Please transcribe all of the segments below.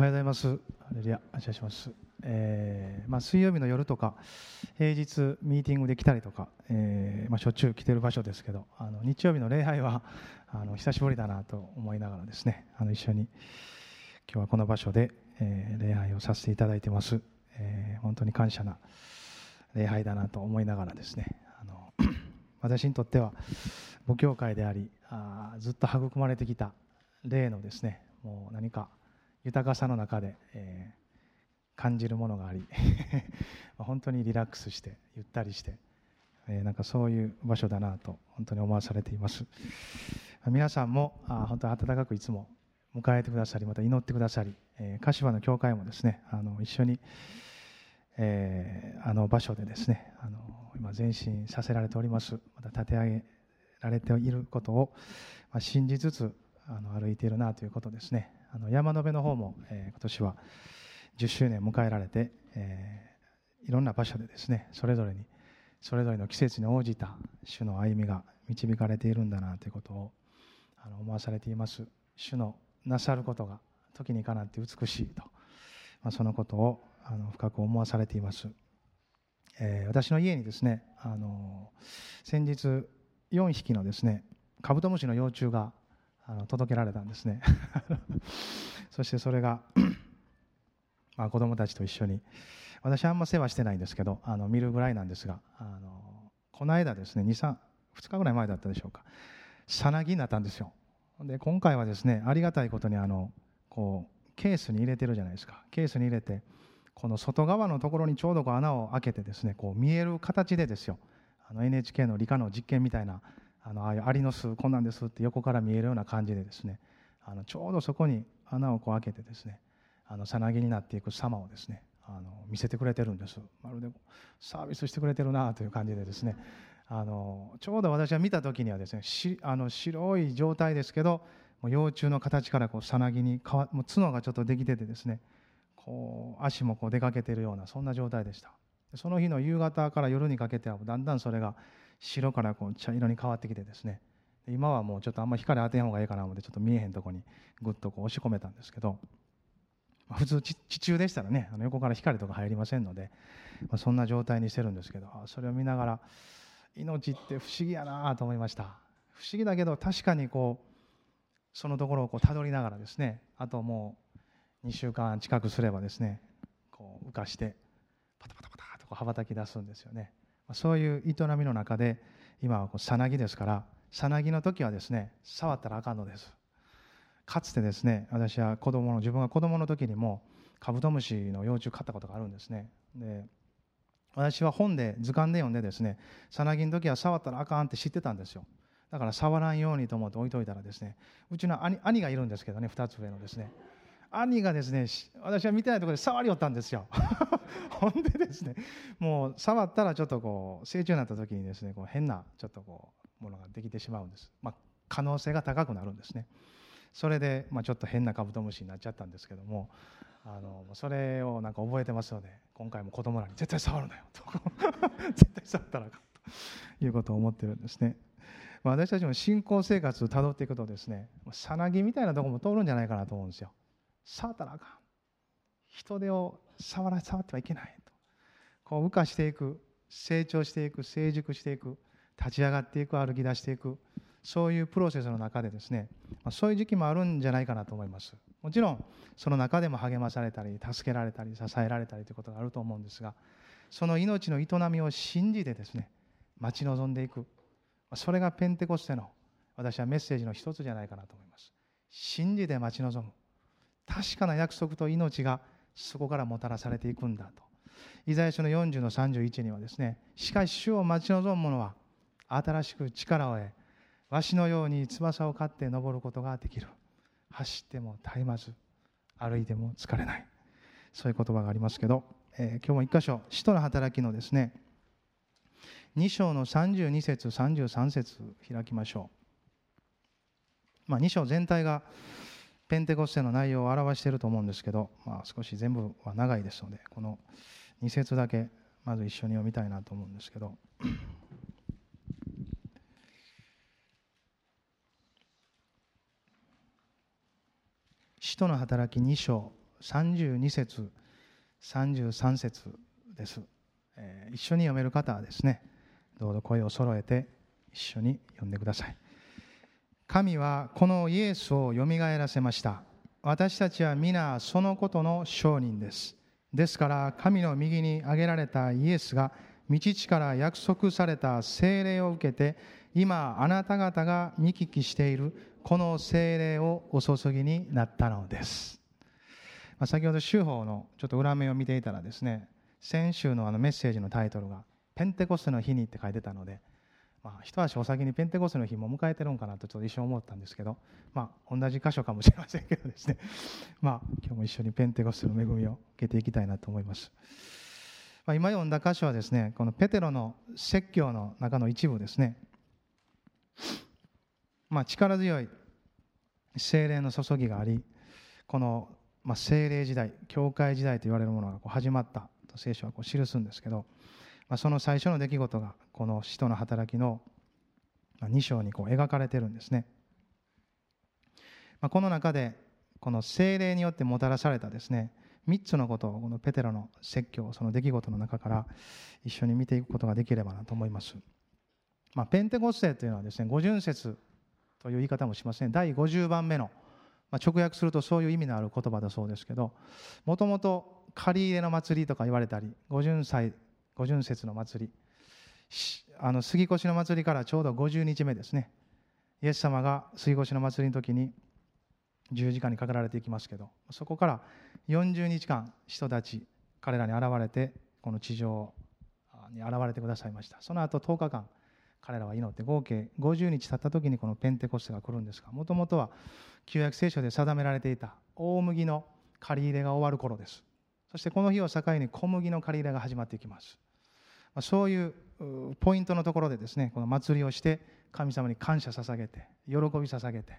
おはようございます。アレリア、感謝します。えーまあ、水曜日の夜とか、平日ミーティングで来たりとか、えーまあ、しょっちゅう来てる場所ですけど、あの日曜日の礼拝はあの久しぶりだなと思いながらですね、あの一緒に今日はこの場所で、えー、礼拝をさせていただいてます。えー、本当に感謝な礼拝だなと思いながらですね、あの 私にとっては母教会でありあ、ずっと育まれてきた霊のですね、もう何か豊かさの中で、えー、感じるものがあり 本当にリラックスしてゆったりして、えー、なんかそういう場所だなと本当に思わされています。皆さんもあ本当に温かくいつも迎えてくださりまた祈ってくださり、えー、柏の教会もですねあの一緒に、えー、あの場所でですねあの今前進させられております。また立て上げられていることを、まあ、信じつつあの歩いているなということですね。あの山辺の方も、えー、今年は10周年迎えられて、えー、いろんな場所でですねそれぞれにそれぞれの季節に応じた主の歩みが導かれているんだなということをあの思わされています。主のなさることが時にかなって美しいと、まあ、そのことをあの深く思わされています、えー、私の家にですねあの先日4匹のですねカブトムシの幼虫があの届けられたんですね。そしてそれが まあ子供たちと一緒に私はあんま世話してないんですけどあの見るぐらいなんですがあのこの間ですね23 2日ぐらい前だったでしょうか。さなぎになったんですよ。で今回はですねありがたいことにあのこうケースに入れてるじゃないですか。ケースに入れてこの外側のところにちょうどこう穴を開けてですねこう見える形でですよ。あの NHK の理科の実験みたいなあのああいうアリの巣こんなんですって横から見えるような感じでですねあのちょうどそこに穴をこう開けてですねあのさなぎになっていく様をですねあの見せてくれてるんです。まるでサービスしてくれてるなという感じでですねあのちょうど私が見た時にはですねしあの白い状態ですけどもう幼虫の形からこうさなぎに変わもう角がちょっとできててですねこう足もこう出かけているようなそんな状態でした。その日の夕方から夜にかけてはだんだんそれが白からこう茶色に変わってきてですね。今はもうちょっとあんま光当てん方がいいかなと思ってちょっと見えへんとこにぐっとこう押し込めたんですけど、普通地中でしたらねあの横から光とか入りませんので、そんな状態にしてるんですけどそれを見ながら命って不思議やなと思いました。不思議だけど確かにこうそのところをたどりながらですねあともう2週間近くすればですねこう浮かしてパタパタパタと羽ばたき出すんですよね。そういう営みの中で今はこうさなぎですからさなぎの時はですね触ったらあかんのです。かつてですね私は子供の自分が子供の時にもカブトムシの幼虫飼ったことがあるんですね。で私は本で図鑑で読んでですねさなぎの時は触ったらあかんって知ってたんですよ。だから触らんようにと思って置いといたらですねうちの兄兄がいるんですけどね2つ上のですね。兄がですね私は見てないところで触りよったんですよ。ほんでですねもう触ったらちょっとこう成長になった時にですねこう変なちょっとこうものができてしまうんです、まあ、可能性が高くなるんですね。それで、まあ、ちょっと変なカブトムシになっちゃったんですけどもあのそれをなんか覚えてますので今回も子供らに絶対触るなよと。絶対触ったらあかんということを思ってるんですね。私たちも信仰生活をたどっていくとですねさなぎみたいなところも通るんじゃないかなと思うんですよ。触ったらあかん。人手を触ら触ってはいけないと。こう羽化していく成長していく成熟していく立ち上がっていく歩き出していくそういうプロセスの中でですねそういう時期もあるんじゃないかなと思います。もちろんその中でも励まされたり助けられたり支えられたりということがあると思うんですがその命の営みを信じてですね待ち望んでいく。それがペンテコステの私はメッセージの一つじゃないかなと思います。信じて待ち望む。確かな約束と命がそこからもたらされていくんだと。イザヤ書の40の31にはですねしかし主を待ち望む者は新しく力を得わしのように翼を飼って登ることができる。走っても絶えまず歩いても疲れない。そういう言葉がありますけど、えー、今日も一箇所使徒の働きのですね2章の32節33節開きましょう、まあ、2章全体がペンテコステの内容を表していると思うんですけど、まあ、少し全部は長いですのでこの2節だけまず一緒に読みたいなと思うんですけど。使徒の働き2章32節33節です、えー、一緒に読める方はですねどうぞ声を揃えて一緒に読んでください。神はこのイエスをよみがえらせました。私たちは皆そのことの証人です。ですから神の右に挙げられたイエスが道地から約束された聖霊を受けて今あなた方が見聞きしているこの聖霊をお注ぎになったのです、まあ、先ほど週報のちょっと裏面を見ていたらですね先週のあのメッセージのタイトルが「ペンテコステの日に」って書いてたので、まあ、一足お先にペンテコステの日も迎えてるんかなとちょっと一瞬思ったんですけど、まあ、同じ箇所かもしれませんけどですね、まあ、今日も一緒にペンテコステの恵みを受けていきたいなと思います。まあ、今読んだ箇所はですねこのペテロの説教の中の一部ですね、まあ、力強い精霊の注ぎがありこの、まあ、精霊時代教会時代と言われるものがこう始まったと聖書はこう記すんですけど、まあ、その最初の出来事がこの使徒の働きの2章にこう描かれてるんですね、まあ、この中でこの精霊によってもたらされたですね3つのことをこのペテロの説教その出来事の中から一緒に見ていくことができればなと思います、まあ、ペンテコステというのはですね五巡節という言い方もしますね第50番目の、まあ、直訳するとそういう意味のある言葉だそうですけどもともと借り入れの祭りとか言われたり五巡祭五巡節の祭り。あの杉越の祭りからちょうど50日目ですね。イエス様が杉越の祭りの時に十字架にかけられていきますけどそこから40日間人たち彼らに現れてこの地上に現れてくださいました。その後10日間彼らは祈って合計50日経った時にこのペンテコステが来るんですがもともとは旧約聖書で定められていた大麦の借り入れが終わる頃です。そしてこの日を境に小麦の借り入れが始まっていきます。そういうポイントのところでですねこの祭りをして神様に感謝捧げて喜び捧げて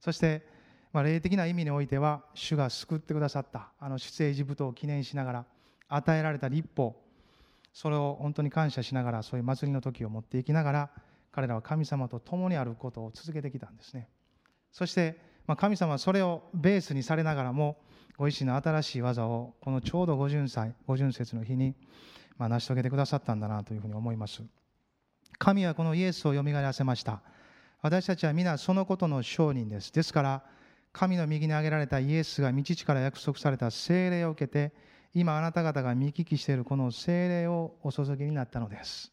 そしてま、霊的な意味においては主が救ってくださったあの出エジプトを記念しながら与えられた立法それを本当に感謝しながらそういう祭りの時を持っていきながら彼らは神様と共にあることを続けてきたんですね。そして、ま、神様はそれをベースにされながらもご自身の新しい技をこのちょうど五巡祭五巡節の日に、まあ、成し遂げてくださったんだなというふうに思います。神はこのイエスをよみがえらせました。私たちは皆そのことの証人です。ですから神の右に挙げられたイエスが道地から約束された聖霊を受けて今あなた方が見聞きしているこの聖霊をお注ぎになったのです。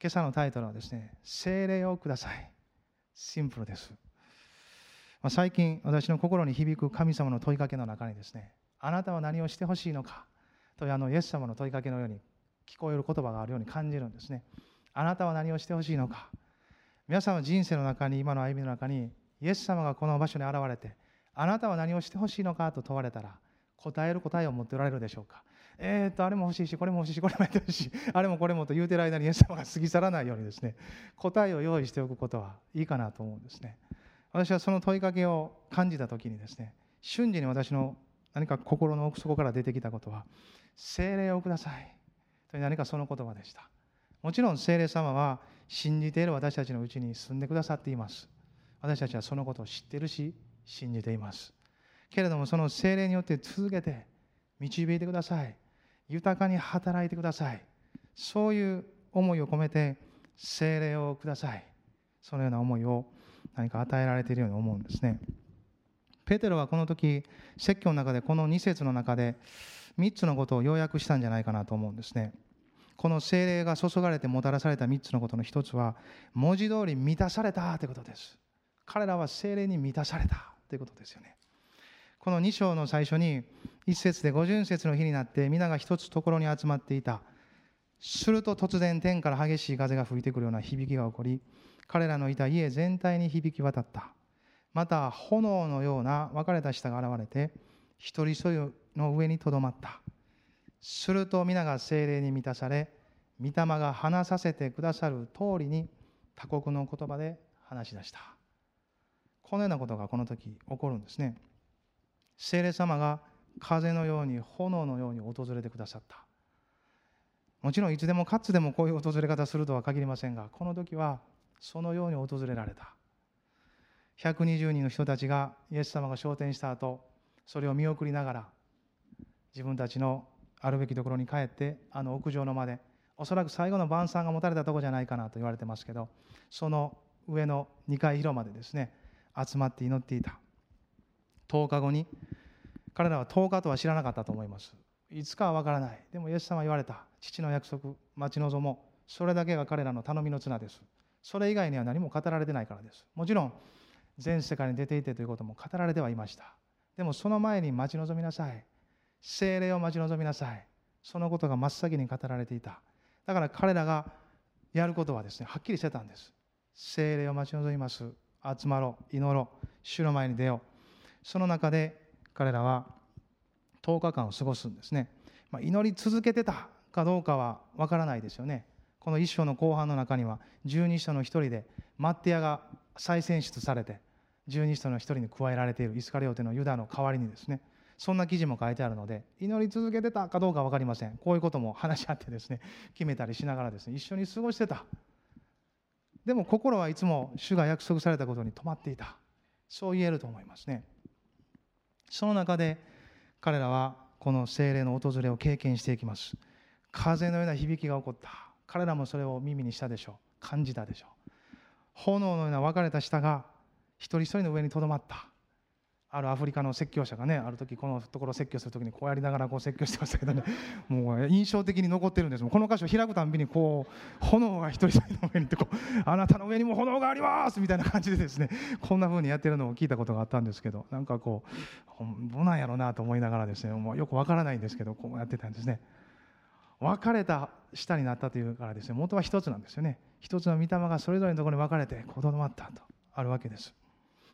今朝のタイトルはですね聖霊をください。シンプルです、ま、最近私の心に響く神様の問いかけの中にですねあなたは何をしてほしいのか？というあのイエス様の問いかけのように聞こえる言葉があるように感じるんですね。あなたは何をしてほしいのか？皆さんの人生の中に今の歩みの中にイエス様がこの場所に現れてあなたは何をしてほしいのかと問われたら答える答えを持っておられるでしょうか？えー、っとあれも欲しいしこれも欲しいしこれもやってほしあれもこれもと言うてる間にイエス様が過ぎ去らないようにですね答えを用意しておくことはいいかなと思うんですね。私はその問いかけを感じた時にですね瞬時に私の何か心の奥底から出てきたことは精霊をください。という何かその言葉でした。もちろん精霊様は信じている私たちのうちに住んでくださっています。私たちはそのことを知っているし信じています。けれどもその精霊によって続けて導いてください。豊かに働いてください。そういう思いを込めて精霊をください。そのような思いを何か与えられているように思うんですね。ペテロはこの時説教の中でこの2節の中で3つのことを要約したんじゃないかなと思うんですね。この精霊が注がれてもたらされた3つのことの1つは文字通り満たされたということです。彼らは精霊に満たされたということですよね。この2章の最初に一節で五巡節の日になって皆が一つところに集まっていた。すると突然天から激しい風が吹いてくるような響きが起こり彼らのいた家全体に響き渡った。また炎のような分かれた舌が現れて一人一人の上にとどまった。すると皆が精霊に満たされ御霊が話させてくださる通りに他国の言葉で話し出した。このようなことがこの時起こるんですね。聖霊様が風のように炎のように訪れてくださった。もちろんいつでもかつでもこういう訪れ方するとは限りませんがこの時はそのように訪れられた。120人の人たちがイエス様が昇天した後それを見送りながら自分たちのあるべきところに帰ってあの屋上の間でおそらく最後の晩餐が持たれたとこじゃないかなと言われてますけどその上の2階広間でですね集まって祈っていた。10日後に彼らは10日とは知らなかったと思います。いつかは分からない。でもイエス様は言われた。父の約束待ち望もそれだけが彼らの頼みの綱です。それ以外には何も語られてないからです。もちろん全世界に出ていてということも語られてはいました。でもその前に待ち望みなさい。精霊を待ち望みなさい。そのことが真っ先に語られていた。だから彼らがやることはですねはっきりしてたんです。精霊を待ち望みます。集まろう。祈ろう。主の前に出よう。その中で彼らは10日間を過ごすんですね、まあ、祈り続けてた。かどうかは分からないですよね。この一章の後半の中には十二使徒の一人でマッティアが再選出されて十二使徒の一人に加えられているイスカリオテのユダの代わりにですねそんな記事も書いてあるので祈り続けてたかどうか分かりません。こういうことも話し合ってですね決めたりしながらですね一緒に過ごしてた。でも心はいつも主が約束されたことに止まっていた。そう言えると思いますね。その中で彼らはこの精霊の訪れを経験していきます。風のような響きが起こった。彼らもそれを耳にしたでしょう。感じたでしょう。炎のような分かれた舌が一人一人の上にとどまった。あるアフリカの説教者がねある時このところ説教する時にこうやりながらこう説教してましたけどね。もう印象的に残ってるんです。この箇所開くたんびにこう炎が一人一人の上にってこうあなたの上にも炎があります！みたいな感じでですね。こんな風にやってるのを聞いたことがあったんですけどなんかこうどうなんやろうなと思いながらですね。もうよくわからないんですけどこうやってたんですね。分かれた下になったというからですね元は一つなんですよね。一つの御霊がそれぞれのところに分かれてこどまったとあるわけです。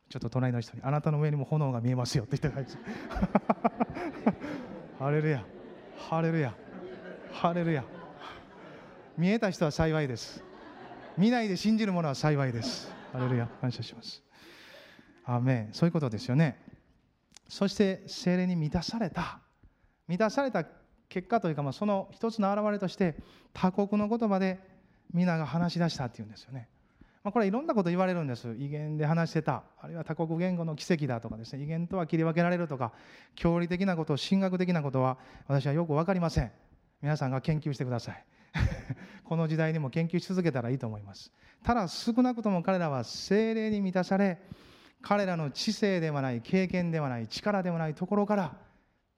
ちょっと隣の人に「あなたの上にも炎が見えますよ」って言ってたんです。ハレルヤ。ハレルヤ。ハレルヤ。見えた人は幸いです。見ないで信じる者は幸いです。ハレルヤ。感謝します。アメそういうことですよね。そして精霊に満たされた。満たされた結果というか、まあ、その一つの表れとして他国の言葉で皆が話し出したっていうんですよね。まあ、これはいろんなこと言われるんです。威厳で話してた。あるいは多国言語の奇跡だとかですね。威厳とは切り分けられるとか教理的なこと神学的なことは私はよく分かりません。皆さんが研究してください。この時代にも研究し続けたらいいと思います。ただ少なくとも彼らは精霊に満たされ彼らの知性ではない経験ではない力ではないところから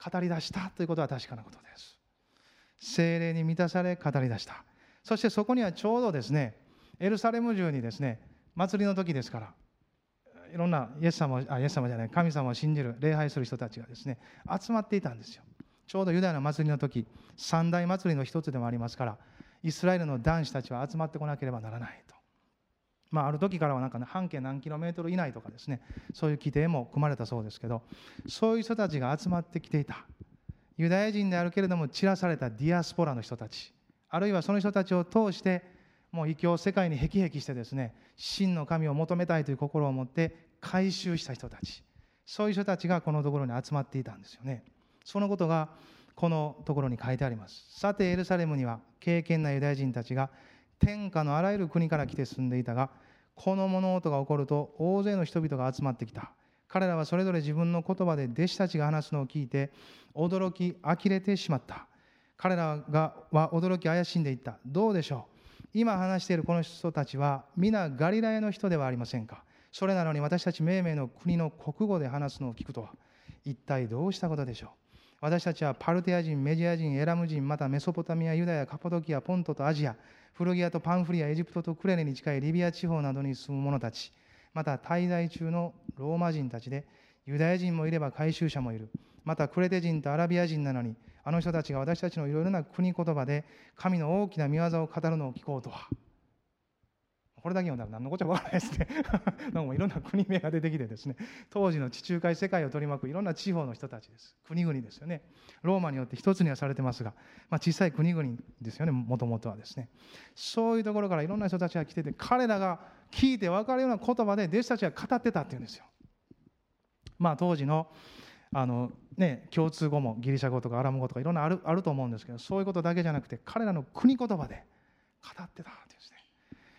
語り出したということは確かなことです。精霊に満たされ語り出した。そしてそこにはちょうどですねエルサレム中にですね祭りの時ですからいろんなイエス様あイエス様じゃない神様を信じる礼拝する人たちがですね集まっていたんですよ。ちょうどユダヤの祭りの時三大祭りの一つでもありますからイスラエルの男子たちは集まってこなければならないと、まあ、ある時からはなんか、ね、半径何キロメートル以内とかですねそういう規定も組まれたそうですけどそういう人たちが集まってきていた。ユダヤ人であるけれども散らされたディアスポラの人たちあるいはその人たちを通してもう異教世界にへきへきしてですね真の神を求めたいという心を持って回収した人たち。そういう人たちがこのところに集まっていたんですよね。そのことがこのところに書いてあります。さてエルサレムには敬虔なユダヤ人たちが天下のあらゆる国から来て住んでいたがこの物音が起こると大勢の人々が集まってきた。彼らはそれぞれ自分の言葉で弟子たちが話すのを聞いて驚き呆れてしまった。彼らがは驚き怪しんでいった。どうでしょう？今話しているこの人たちは皆ガリラヤの人ではありませんか？それなのに私たち命名の国の国語で話すのを聞くとは一体どうしたことでしょう？私たちはパルテア人、メジア人、エラム人、またメソポタミア、ユダヤ、カポドキア、ポントとアジア、古着屋とパンフリア、エジプトとクレネに近いリビア地方などに住む者たち、また滞在中のローマ人たちで、ユダヤ人もいれば回収者もいる。またクレテ人とアラビア人なのに、あの人たちが私たちのいろいろな国言葉で神の大きな見業を語るのを聞こうとは。これだけ読んだら何のこっちゃわからないですね。なんかいろんな国名が出てきてですね、当時の地中海世界を取り巻くいろんな地方の人たちです。国々ですよね。ローマによって一つにはされてますが、まあ、小さい国々ですよね、もともとはですね。そういうところからいろんな人たちが来てて、彼らが聞いて分かるような言葉で弟子たちが語ってたっていうんですよ。まあ当時のあの、ね、共通語もギリシャ語とかアラム語とかいろんなあるあると思うんですけどそういうことだけじゃなくて彼らの国言葉で語ってたってですね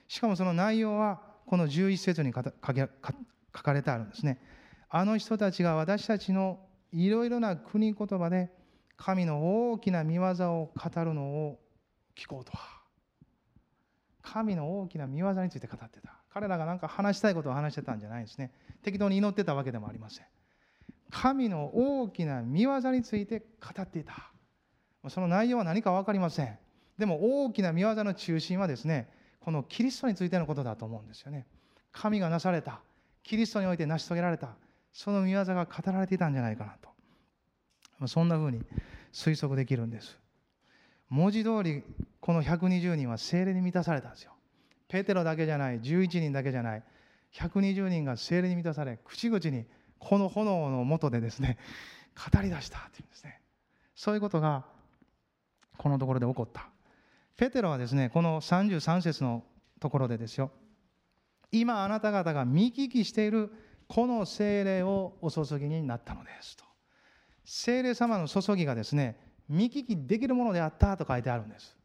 しかもその内容はこの11節に書かれてあるんですね。あの人たちが私たちのいろいろな国言葉で神の大きな見業を語るのを聞こうとは。神の大きな見業について語ってた。彼らが何か話したいことを話してたんじゃないんですね。適当に祈ってたわけでもありません。神の大きな見業について語っていた。その内容は何か分かりません。でも大きな見業の中心はですねこのキリストについてのことだと思うんですよね。神がなされたキリストにおいて成し遂げられたその見業が語られていたんじゃないかなと。そんなふうに推測できるんです。文字通りこの120人は精霊に満たされたんですよ。ペテロだけじゃない11人だけじゃない120人が精霊に満たされ口々にこの炎の下でですね語り出したっていうんですね。そういうことがこのところで起こった。ペテロはですねこの33節のところでですよ。今あなた方が見聞きしているこの精霊をお注ぎになったのですと。精霊様の注ぎがですね見聞きできるものであったと書いてあるんです。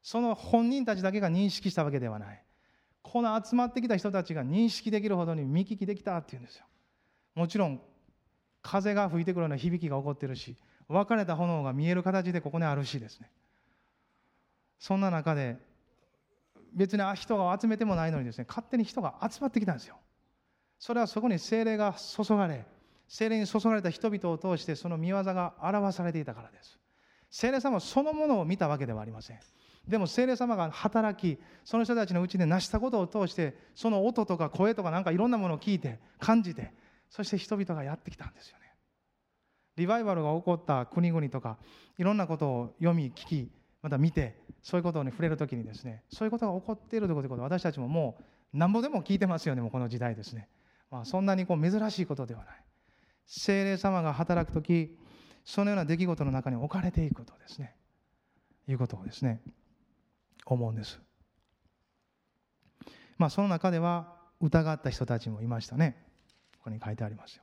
その本人たちだけが認識したわけではない。この集まってきた人たちが認識できるほどに見聞きできたっていうんですよ。もちろん風が吹いてくるような響きが起こってるし分かれた炎が見える形でここにあるしですね。そんな中で別に人が集めてもないのにですね勝手に人が集まってきたんですよ。それはそこに精霊が注がれ精霊に注がれた人々を通してその見業が表されていたからです。精霊様そのものを見たわけではありません。でも精霊様が働きその人たちのうちで成したことを通してその音とか声とかなんかいろんなものを聞いて感じてそして人々がやってきたんですよね。リバイバルが起こった国々とかいろんなことを読み聞きまた見てそういうことに触れるときにですねそういうことが起こっているということで私たちももうなんぼでも聞いてますよねもうこの時代ですね、まあ、そんなにこう珍しいことではない。精霊様が働く時そのような出来事の中に置かれていくとですね。いうことをですね思うんです。まあその中では疑った人たちもいましたね。ここに書いてありますよ。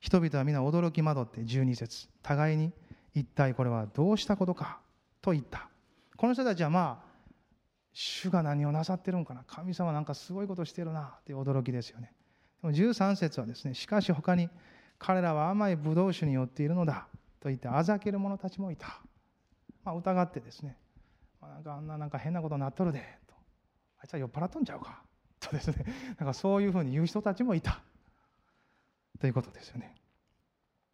人々は皆驚き惑って12節。互いに一体これはどうしたことかと言った。この人たちはまあ主が何をなさってるんかな。神様なんかすごいことしてるな。っていう驚きですよね。でも13節はですねしかし他に彼らは甘いブドウ酒によっているのだ。と言ってあざける者たちもいた、まあ、疑ってですね、まあ、なんかあんななんか変なことになっとるで。と。あいつは酔っ払っとんちゃうか。とですね。なんかそういうふうに言う人たちもいた。ということですよね。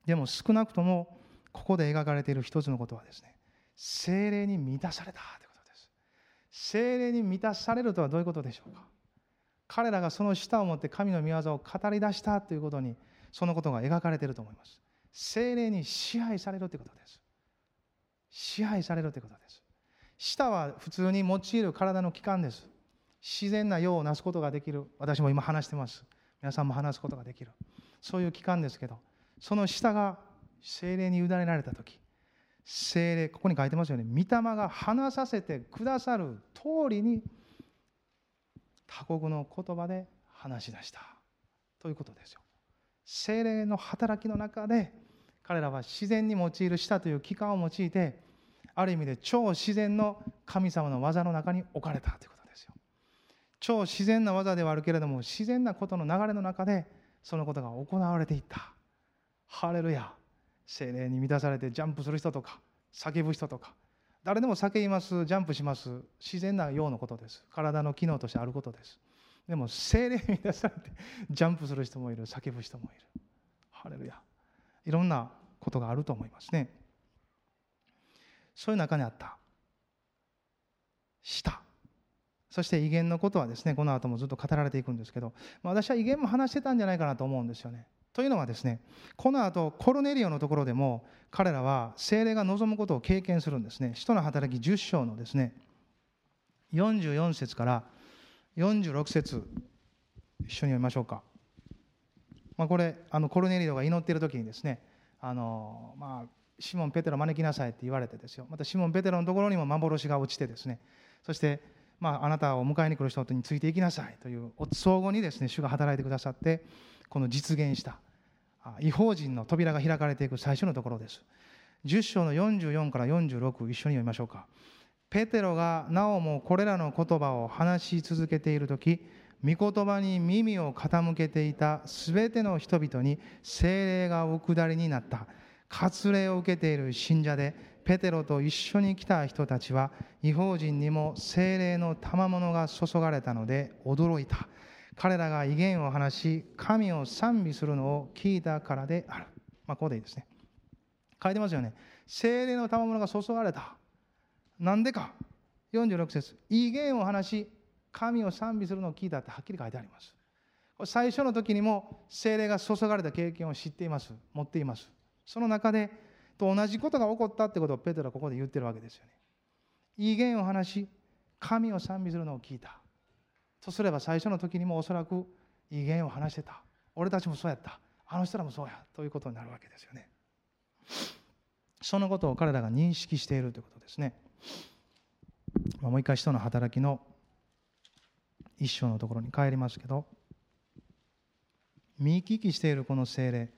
でも少なくともここで描かれている一つのことはですね精霊に満たされたということです。精霊に満たされるとはどういうことでしょうか？彼らがその舌を持って神の御業を語り出したということにそのことが描かれていると思います。精霊に支配されるということです。支配されるということです。舌は普通に用いる体の器官です。自然な用をなすことができる。私も今話してます。皆さんも話すことができる。そういう器官ですけどその舌が精霊に委ねられた時精霊ここに書いてますよね。御霊が話させてくださる通りに他国の言葉で話し出したということですよ。精霊の働きの中で彼らは自然に用いる舌という器官を用いてある意味で超自然の神様の技の中に置かれたということですよ。超自然な技ではあるけれども自然なことの流れの中でそのことが行われていった。ハレルヤ。精霊に満たされてジャンプする人とか叫ぶ人とか。誰でも叫びますジャンプします。自然なようなことです。体の機能としてあることです。でも精霊に満たされてジャンプする人もいる。叫ぶ人もいる。ハレルヤ。いろんなことがあると思いますね。そういう中にあった。舌そして威厳のことはですねこの後もずっと語られていくんですけど私は威厳も話してたんじゃないかなと思うんですよね。というのはですねこの後コルネリオのところでも彼らは精霊が望むことを経験するんですね。使徒の働き10章のですね44節から46節一緒に読みましょうか、まあ、これあのコルネリオが祈っている時にですねあの、まあ、シモン・ペテロ招きなさいって言われてですよ。またシモン・ペテロのところにも幻が落ちてですねそしてまあ、あなたを迎えに来る人についていきなさいという相互にですね主が働いてくださってこの実現した違法人の扉が開かれていく最初のところです。10章の44から46一緒に読みましょうか。ペテロがなおもこれらの言葉を話し続けている時御言葉に耳を傾けていたすべての人々に精霊がお下りになった。割礼を受けている信者でペテロと一緒に来た人たちは違法人にも精霊の賜物が注がれたので驚いた。彼らが威厳を話し神を賛美するのを聞いたからである、まあ、ここでいいですね。書いてますよね。精霊の賜物が注がれた。なんでか。46節。威厳を話し神を賛美するのを聞いたってはっきり書いてあります。最初の時にも精霊が注がれた経験を知っています。持っています。その中でと同じことが起こったってことをペテロはここで言ってるわけですよね。威厳を話し神を賛美するのを聞いた。とすれば最初の時にもおそらく威厳を話してた。俺たちもそうやった。あの人らもそうや。ということになるわけですよね。そのことを彼らが認識しているということですね。もう一回使徒の働きの一章のところに帰りますけど見聞きしているこの精霊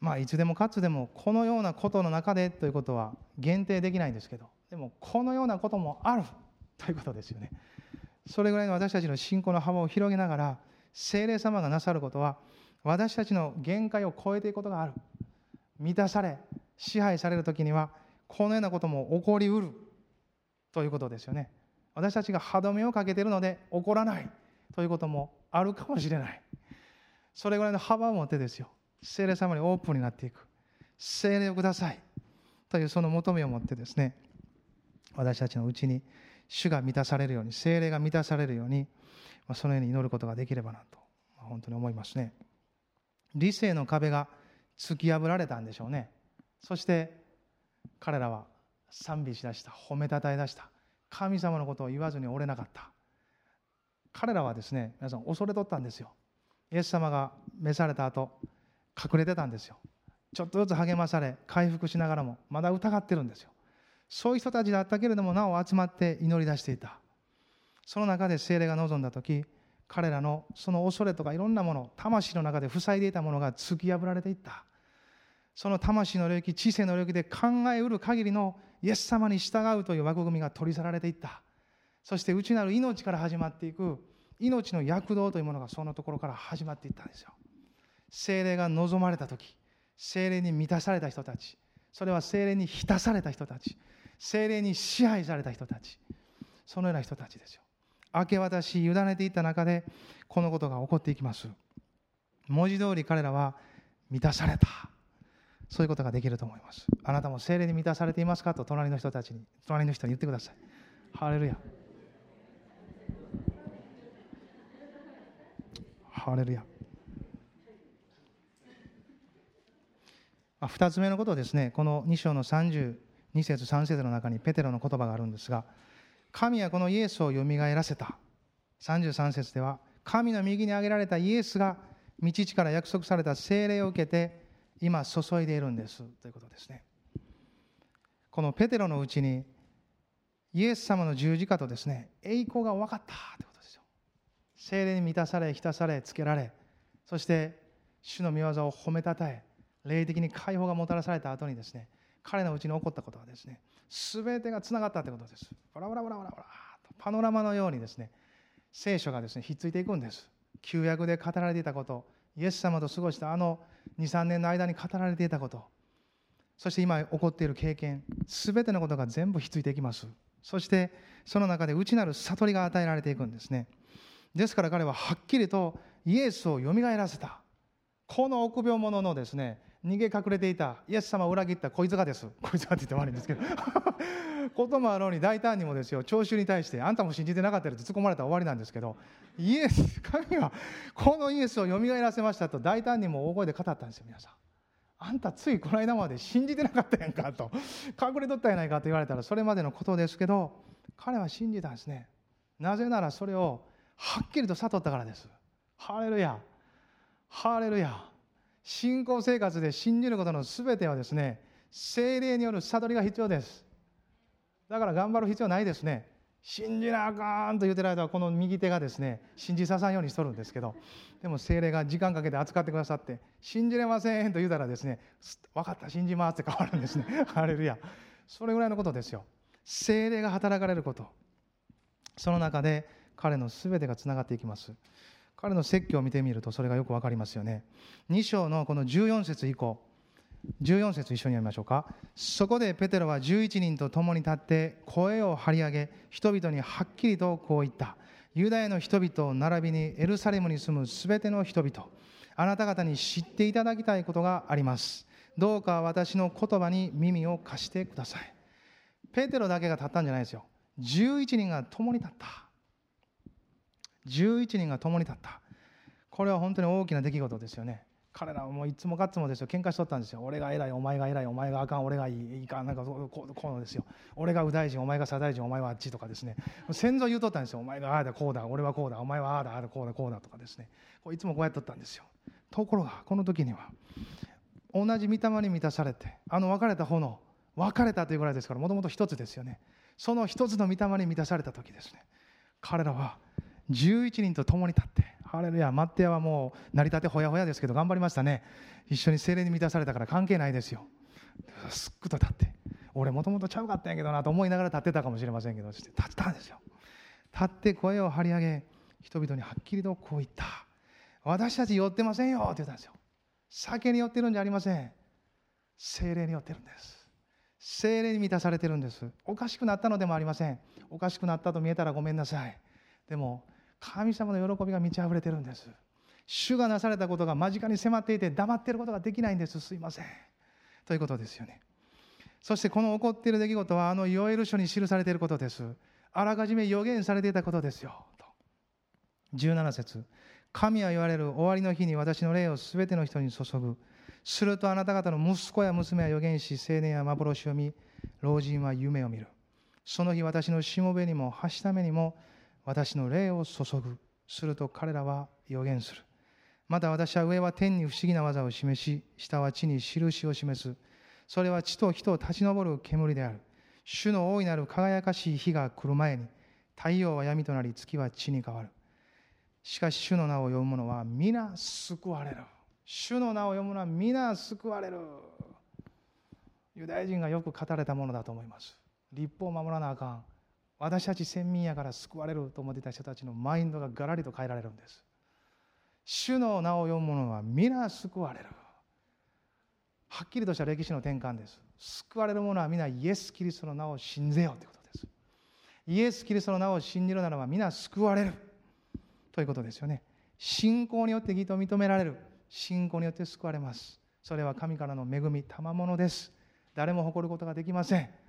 まあいつでもかつでもこのようなことの中でということは限定できないんですけどでもこのようなこともある。ということですよね。それぐらいの私たちの信仰の幅を広げながら精霊様がなさることは私たちの限界を超えていくことがある。満たされ支配される時にはこのようなことも起こりうる。ということですよね。私たちが歯止めをかけているので起こらない。ということもあるかもしれない。それぐらいの幅を持ってですよ。精霊様にオープンになっていく。精霊をください。というその求めを持ってですね私たちのうちに主が満たされるように精霊が満たされるようにそのように祈ることができればなと本当に思いますね。理性の壁が突き破られたんでしょうね。そして彼らは賛美しだした褒めたたえだした神様のことを言わずに折れなかった。彼らはですね皆さん恐れとったんですよ。イエス様が召された後隠れてたんですよ。ちょっとずつ励まされ回復しながらもまだ疑ってるんですよ。そういう人たちだったけれどもなお集まって祈り出していた。その中で精霊が望んだ時彼らのその恐れとかいろんなもの魂の中で塞いでいたものが突き破られていった。その魂の領域知性の領域で考えうる限りのイエス様に従うという枠組みが取り去られていった。そして内なる命から始まっていく命の躍動というものがそのところから始まっていったんですよ。精霊が望まれた時精霊に満たされた人たちそれは精霊に浸された人たち。精霊に支配された人たち。そのような人たちですよ。明け渡し委ねていった中でこのことが起こっていきます。文字通り彼らは満たされた。そういうことができると思います。あなたも精霊に満たされていますかと隣の人たちに隣の人に言ってください。ハレルヤ。ハレルヤ。2つ目のことですねこの2章の32節3節の中にペテロの言葉があるんですが神はこのイエスをよみがえらせた。33節では神の右に挙げられたイエスが道地から約束された聖霊を受けて今注いでいるんです。ということですね。このペテロのうちにイエス様の十字架とですね栄光が分かった。ということですよ。聖霊に満たされ浸されつけられそして主の御業を褒めたたえ霊的に解放がもたらされた後にですね彼のうちに起こったことはですね全てがつながったということです。バラバラバラバラバラとパノラマのようにですね聖書がですねひっついていくんです。旧約で語られていたことイエス様と過ごしたあの23年の間に語られていたことそして今起こっている経験全てのことが全部ひっついていきます。そしてその中で内なる悟りが与えられていくんですね。ですから彼ははっきりとイエスをよみがえらせた。この臆病者のですね逃げ隠れていた。イエス様を裏切った。こいつがです。こいつがって言って悪いんですけど。こともあろうに大胆にもですよ。聴衆に対してあんたも信じてなかったよって突っ込まれたら終わりなんですけど。イエス神がこのイエスをよみがえらせましたと大胆にも大声で語ったんですよ皆さん。あんたついこの間まで信じてなかったやんかと。隠れとったやないかと言われたらそれまでのことですけど彼は信じたんですね。なぜならそれをはっきりと悟ったからです。ハレルヤ。ハレルヤ。信仰生活で信じることの全てはですね精霊による悟りが必要です。だから頑張る必要ないですね。信じなあかんと言ってる間はこの右手がですね信じささんようにしとるんですけどでも精霊が時間かけて扱ってくださって信じれませんと言うたらですね分かった信じますって変わるんですね。ハレルヤ。それぐらいのことですよ。精霊が働かれること。その中で彼の全てがつながっていきます。彼の説教を見てみるとそれがよくわかりますよね。2章のこの14節以降。14節一緒に読みましょうか。そこでペテロは11人と共に立って声を張り上げ人々にはっきりとこう言った。ユダヤの人々並びにエルサレムに住むすべての人々あなた方に知っていただきたいことがあります。どうか私の言葉に耳を貸してください。ペテロだけが立ったんじゃないですよ。11人が共に立った。11人が共に立った。これは本当に大きな出来事ですよね。彼らはもういつもかつもですよ。喧嘩しとったんですよ。俺が偉いお前が偉いお前があかん俺がいいいいかなんかこうこうのですよ。俺が右大臣お前が左大臣お前はあっちとかですね。先祖言うとったんですよ。お前がああだこうだ俺はこうだお前はああだああだこうだこうだとかですね。こういつもこうやっとったんですよ。ところがこの時には同じ御霊に満たされてあの別れた炎別れたというぐらいですからもともと一つですよね。その一つの御霊に満たされた時ですね。彼らは11人と共に立ってハレルヤマッテヤはもう成り立てほやほやですけど頑張りましたね。一緒に精霊に満たされたから関係ないですよ。すっくと立って俺もともとちゃうかったんやけどなと思いながら立ってたかもしれませんけど立ったんですよ。立って声を張り上げ人々にはっきりとこう言った。私たち酔ってませんよって言ったんですよ。酒に酔ってるんじゃありません。精霊に酔ってるんです。精霊に満たされてるんです。おかしくなったのでもありません。おかしくなったと見えたらごめんなさい。でも神様の喜びが満ち溢れてるんです。主がなされたことが間近に迫っていて黙っていることができないんです。すいません。ということですよね。そしてこの起こっている出来事はあのヨエル書に記されていることです。あらかじめ予言されていたことですよ。と。17節。神は言われる終わりの日に私の霊をすべての人に注ぐ。するとあなた方の息子や娘は預言し青年や幻を見老人は夢を見る。その日私のしもべにもはしためにも私の霊を注ぐ。すると彼らは予言する。また私は上は天に不思議な技を示し下は地に印を示す。それは地と火と立ち上る煙である。主の大いなる輝かしい日が来る前に太陽は闇となり月は地に変わる。しかし主の名を呼ぶ者は皆救われる。主の名を呼ぶ者は皆救われる。ユダヤ人がよく語れたものだと思います。立法を守らなあかん。私たち先民やから救われると思っていた人たちのマインドがガラリと変えられるんです。主の名を読む者は皆救われる。はっきりとした歴史の転換です。救われる者は皆イエス・キリストの名を信ぜようということです。イエス・キリストの名を信じるならば皆救われる。ということですよね。信仰によって義と認められる。信仰によって救われます。それは神からの恵み賜物です。誰も誇ることができません。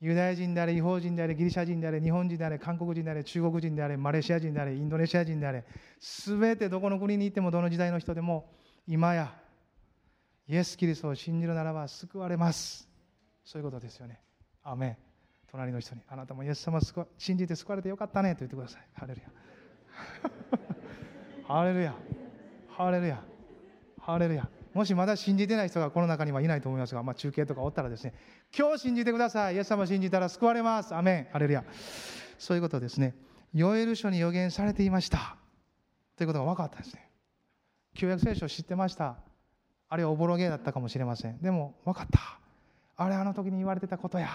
ユダヤ人であれ、違法人であれ、ギリシャ人であれ、日本人であれ、韓国人であれ、中国人であれ、マレーシア人であれ、インドネシア人であれ、すべてどこの国に行っても、どの時代の人でも、今や、イエス・キリストを信じるならば救われます。そういうことですよね。アメン。隣の人に、あなたもイエス様を信じて救われてよかったねと言ってください。ハレルヤ。ハレルヤ。ハレルヤ。ハレルヤ。もしまだ信じてない人がこの中にはいないと思いますが、まあ、中継とかおったらですね今日信じてください。イエス様信じたら救われます。アメン。ハレルヤ。そういうことですね。ヨエル書に予言されていました。ということが分かったんですね。旧約聖書を知ってました。あれはおぼろげだったかもしれません。でも分かった。あれあの時に言われてたことや。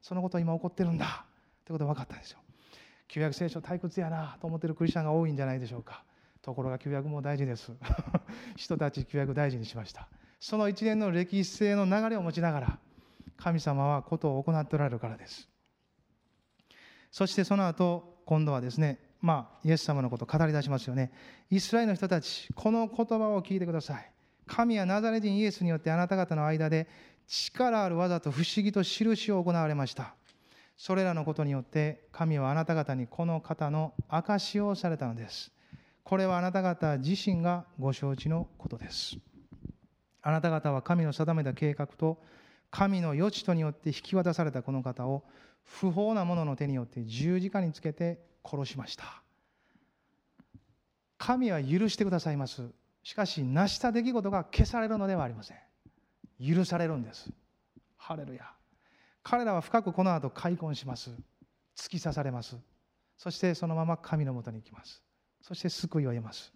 そのこと今起こってるんだ。ということが分かったんですよ。旧約聖書退屈やなと思ってるクリスチャンが多いんじゃないでしょうか。ところが旧約も大事です。人たち旧約大事にしました。その一連の歴史性の流れを持ちながら神様はことを行っておられるからです。そしてその後今度はですねまあイエス様のことを語り出しますよね。イスラエルの人たちこの言葉を聞いてください。神はナザレ人イエスによってあなた方の間で力ある技と不思議と印を行われました。それらのことによって神はあなた方にこの方の証しをされたのです。これはあなた方自身がご承知のことです。あなた方は神の定めた計画と神の余地とによって引き渡されたこの方を不法な者の手によって十字架につけて殺しました。神は許してくださいます。しかし、成した出来事が消されるのではありません。許されるんです。ハレルヤ。彼らは深くこの後開墾します。突き刺されます。そしてそのまま神のもとに行きます。そして救いを得ます。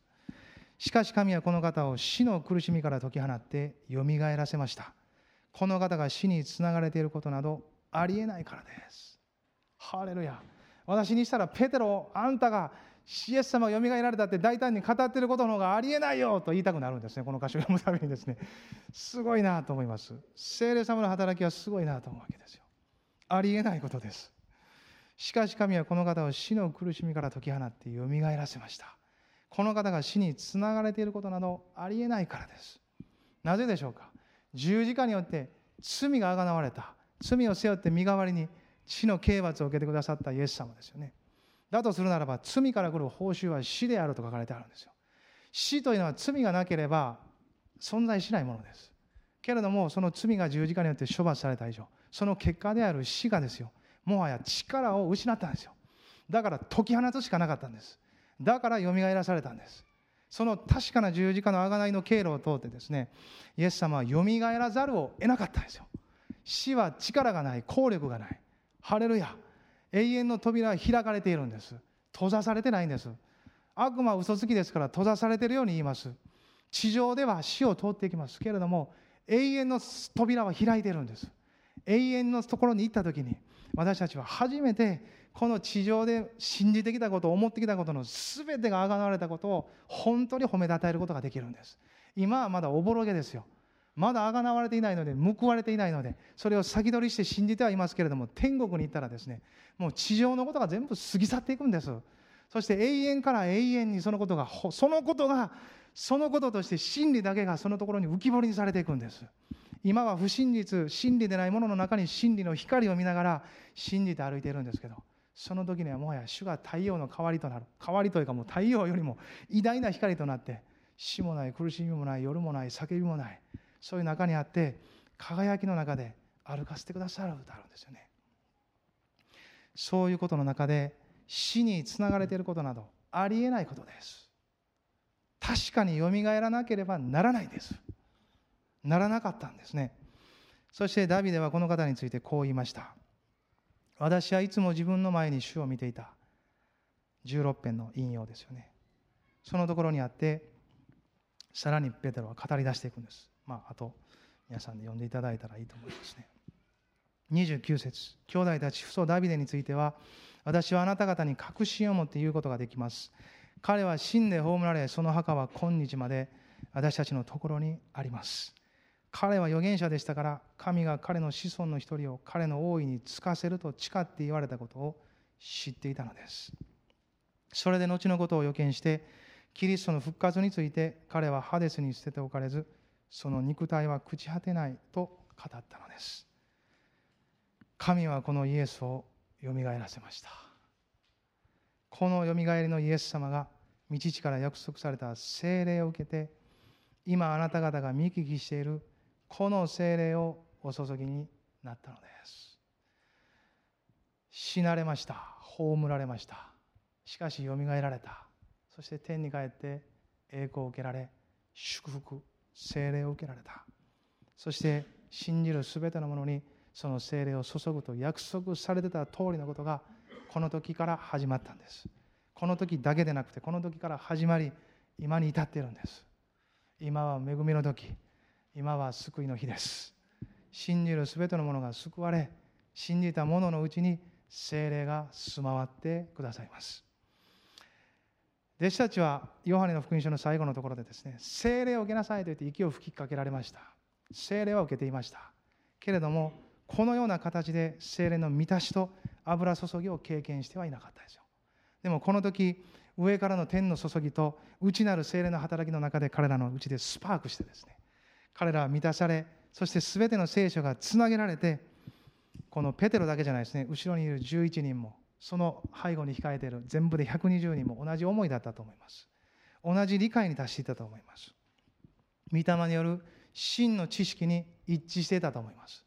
しかし神はこの方を死の苦しみから解き放ってよみがえらせました。この方が死につながれていることなどありえないからです。ハレルヤ。私にしたらペテロあんたがイエス様が蘇られたって大胆に語っていることの方がありえないよと言いたくなるんですね。この歌詞を読むたびにですね。すごいなと思います。聖霊様の働きはすごいなと思うわけですよ。ありえないことです。しかし神はこの方を死の苦しみから解き放って蘇らせました。この方が死につながれていることなどありえないからです。なぜでしょうか？十字架によって罪があがなわれた。罪を背負って身代わりに死の刑罰を受けてくださったイエス様ですよね。だとするならば罪から来る報酬は死であると書かれてあるんですよ。死というのは罪がなければ存在しないものです。けれどもその罪が十字架によって処罰された以上その結果である死がですよ。もはや力を失ったんですよ。だから解き放つしかなかったんです。だからよみがえらされたんです。その確かな十字架の贖いの経路を通ってですねイエス様はよみがえらざるを得なかったんですよ。死は力がない効力がない。ハレルヤ。永遠の扉は開かれているんです。閉ざされてないんです。悪魔は嘘つきですから閉ざされているように言います。地上では死を通っていきますけれども永遠の扉は開いているんです。永遠のところに行った時に私たちは初めてこの地上で信じてきたこと思ってきたことの全てがあがわれたことを本当に褒めたたえることができるんです。今はまだおぼろげですよ。まだあがなわれていないので報われていないのでそれを先取りして信じてはいますけれども天国に行ったらですねもう地上のことが全部過ぎ去っていくんですそして永遠から永遠にそのことがそのことがそのこととして真理だけがそのところに浮き彫りにされていくんです。今は不真実真理でないものの中に真理の光を見ながら信じて歩いているんですけどその時にはもはや主が太陽の代わりとなる。代わりというかもう太陽よりも偉大な光となって死もない苦しみもない夜もない叫びもないそういう中にあって輝きの中で歩かせてくださるとあるんですよね。そういうことの中で死につながれていることなどありえないことです。確かによみがえらなければならないんです。ならなかったんですね。そしてダビデはこの方についてこう言いました。私はいつも自分の前に主を見ていた。16編の引用ですよね。そのところにあってさらにペテロは語り出していくんです。まああと皆さんで読んでいただいたらいいと思いますね。29節。兄弟たち父祖ダビデについては私はあなた方に確信を持って言うことができます。彼は死んで葬られその墓は今日まで私たちのところにあります。彼は預言者でしたから神が彼の子孫の一人を彼の王位につかせると誓って言われたことを知っていたのです。それで後のことを予見してキリストの復活について彼はハデスに捨てておかれずその肉体は朽ち果てないと語ったのです。神はこのイエスをよみがえらせました。このよみがえりのイエス様が道地から約束された聖霊を受けて今あなた方が見聞きしているこの精霊をお注ぎになったのです。死なれました。葬られました。しかしよみがえられた。そして天に帰って栄光を受けられ祝福精霊を受けられた。そして信じる全てのものにその精霊を注ぐと約束されてた通りのことがこの時から始まったんです。この時だけでなくてこの時から始まり今に至っているんです。今は恵みの時。今は救いの日です。信じるすべてのものが救われ信じた者のうちに精霊が住まわってくださいます。弟子たちはヨハネの福音書の最後のところでですね精霊を受けなさいと言って息を吹きかけられました。精霊は受けていました。けれどもこのような形で精霊の満たしと油注ぎを経験してはいなかったですよ。でもこの時上からの天の注ぎと内なる精霊の働きの中で彼らのうちでスパークしてですね彼らは満たされそして全ての聖書がつなげられてこのペテロだけじゃないですね。後ろにいる11人もその背後に控えている全部で120人も同じ思いだったと思います。同じ理解に達していたと思います。御霊による真の知識に一致していたと思います。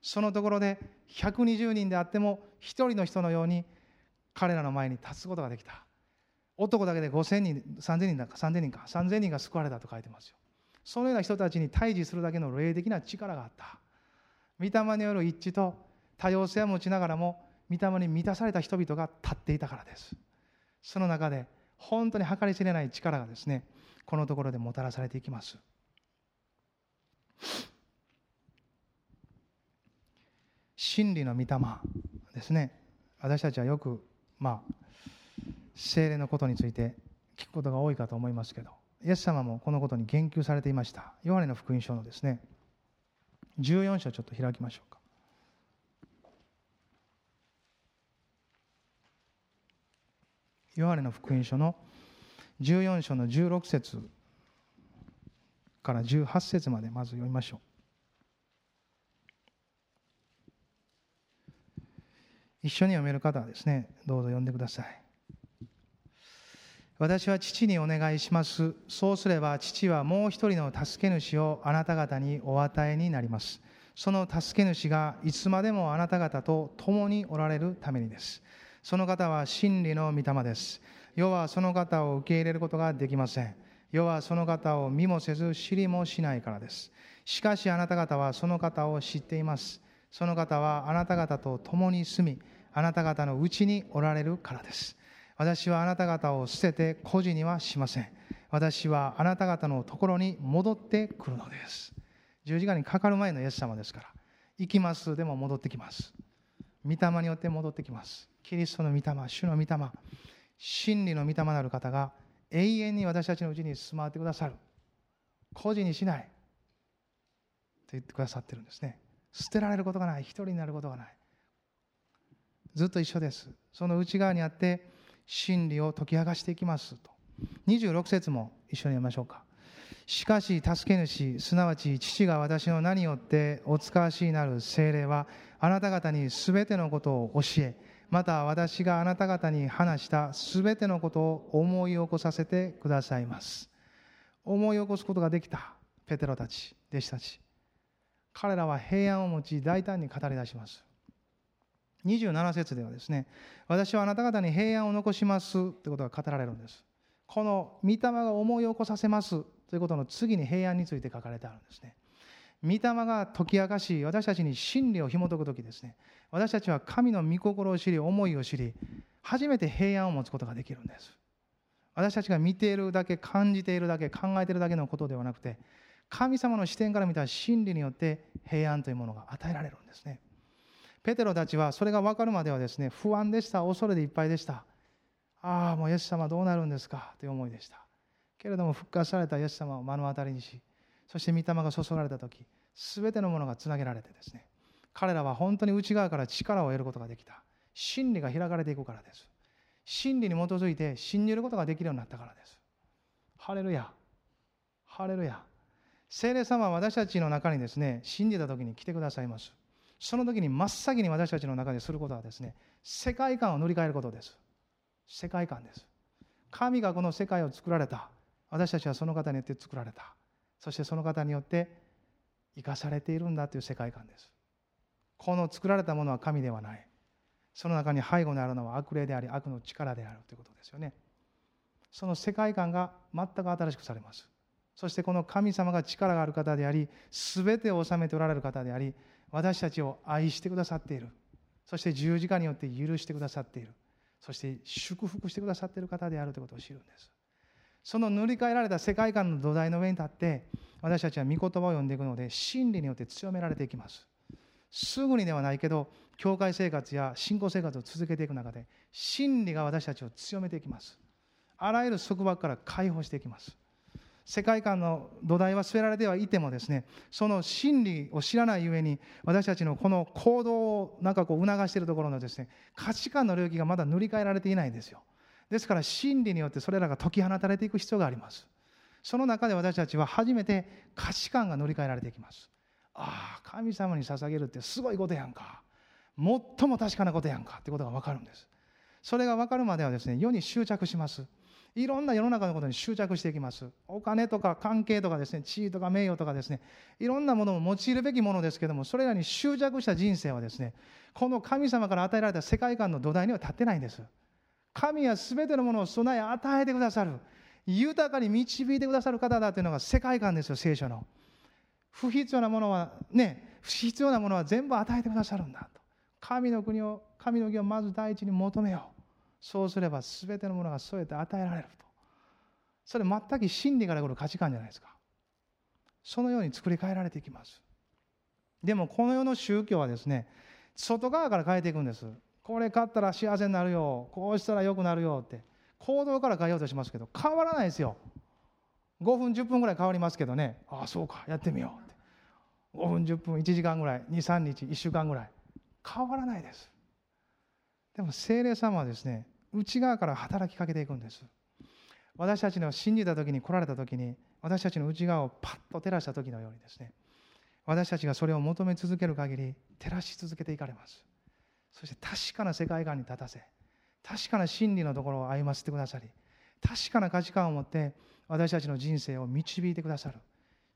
そのところで120人であっても1人の人のように彼らの前に立つことができた。男だけで5000人3000人だか3000人か。3000人が救われたと書いてますよ。そのような人たちに対峙するだけの霊的な力があった。御霊による一致と多様性を持ちながらも御霊に満たされた人々が立っていたからです。その中で本当に計り知れない力がですねこのところでもたらされていきます。真理の御霊ですね。私たちはよくまあ精霊のことについて聞くことが多いかと思いますけど。イエス様もこのことに言及されていました。ヨハネの福音書のですね。14章ちょっと開きましょうか。ヨハネの福音書の14章の16節から18節までまず読みましょう。一緒に読める方はですねどうぞ読んでください。私は父にお願いします。そうすれば父はもう一人の助け主をあなた方にお与えになります。その助け主がいつまでもあなた方と共におられるためにです。その方は真理の御霊です。世はその方を受け入れることができません。世はその方を見もせず知りもしないからです。しかしあなた方はその方を知っています。その方はあなた方と共に住み、あなた方のうちにおられるからです。私はあなた方を捨てて孤児にはしません。私はあなた方のところに戻ってくるのです。十字架にかかる前のイエス様ですから、行きますでも戻ってきます。御霊によって戻ってきます。キリストの御霊、主の御霊、真理の御霊なる方が永遠に私たちのうちに住まわってくださる。孤児にしない。と言ってくださってるんですね。捨てられることがない。一人になることがない。ずっと一緒です。その内側にあって、真理を解き明かしていきますと。26節も一緒に読みましょうか。しかし助け主すなわち父が私の名によってお使わしになる精霊はあなた方にすべてのことを教えまた私があなた方に話したすべてのことを思い起こさせてくださいます。思い起こすことができた。ペテロたち弟子たち。彼らは平安を持ち大胆に語り出します。27節ではですね、私はあなた方に平安を残しますということが語られるんです。この御霊が思い起こさせますということの次に平安について書かれてあるんですね。御霊が解き明かし、私たちに真理を紐解くときですね、私たちは神の御心を知り、思いを知り、初めて平安を持つことができるんです。私たちが見ているだけ、感じているだけ、考えているだけのことではなくて、神様の視点から見た真理によって平安というものが与えられるんですね。ペテロたちはそれが分かるまではですね不安でした。恐れでいっぱいでした。ああもうイエス様どうなるんですか？という思いでした。けれども復活されたイエス様を目の当たりにしそして御霊が注がれた時全てのものがつなげられてですね彼らは本当に内側から力を得ることができた。真理が開かれていくからです。真理に基づいて信じることができるようになったからです。ハレルヤ。ハレルヤ。聖霊様は私たちの中にですね信じた時に来てくださいます。その時に真っ先に私たちの中ですることはですね世界観を塗り替えることです。世界観です。神がこの世界を作られた。私たちはその方によって作られた。そしてその方によって生かされているんだという世界観です。この作られたものは神ではない。その中に背後にあるのは悪霊であり悪の力であるということですよね。その世界観が全く新しくされます。そしてこの神様が力がある方であり全てを治めておられる方であり私たちを愛してくださっている。そして十字架によって許してくださっている。そして祝福してくださっている方であるということを知るんです。その塗り替えられた世界観の土台の上に立って私たちは御言葉を読んでいくので真理によって強められていきます。すぐにではないけど教会生活や信仰生活を続けていく中で真理が私たちを強めていきます。あらゆる束縛から解放していきます。世界観の土台は据えられてはいてもですねその真理を知らないゆえに私たちのこの行動をなんかこう促しているところのですね価値観の領域がまだ塗り替えられていないんですよ。ですから真理によってそれらが解き放たれていく必要があります。その中で私たちは初めて価値観が塗り替えられていきます。ああ神様に捧げるってすごいことやんか。最も確かなことやんかってことが分かるんです。それが分かるまではですね世に執着します。いろんな世の中のことに執着していきます。お金とか関係とかですね地位とか名誉とかですねいろんなものも用いるべきものですけどもそれらに執着した人生はですねこの神様から与えられた世界観の土台には立ってないんです。神は全てのものを備え与えてくださる。豊かに導いてくださる方だというのが世界観ですよ聖書の。不必要なものはね不必要なものは全部与えてくださるんだと。神の国を神の義をまず第一に求めよう。そうすれば全てのものが添えて与えられると。それ全く真理から来る価値観じゃないですか。そのように作り変えられていきます。でもこの世の宗教はですね外側から変えていくんです。これ買ったら幸せになるよ。こうしたら良くなるよって。行動から変えようとしますけど変わらないですよ。5分10分ぐらい変わりますけどね。ああそうか。やってみようって。5分10分1時間ぐらい。23日1週間ぐらい。変わらないです。でも精霊様はですね内側から働きかけていくんです。私たちの信じた時に来られた時に私たちの内側をパッと照らした時のようにですね。私たちがそれを求め続ける限り照らし続けていかれます。そして確かな世界観に立たせ確かな真理のところを歩ませてくださり確かな価値観を持って私たちの人生を導いてくださる。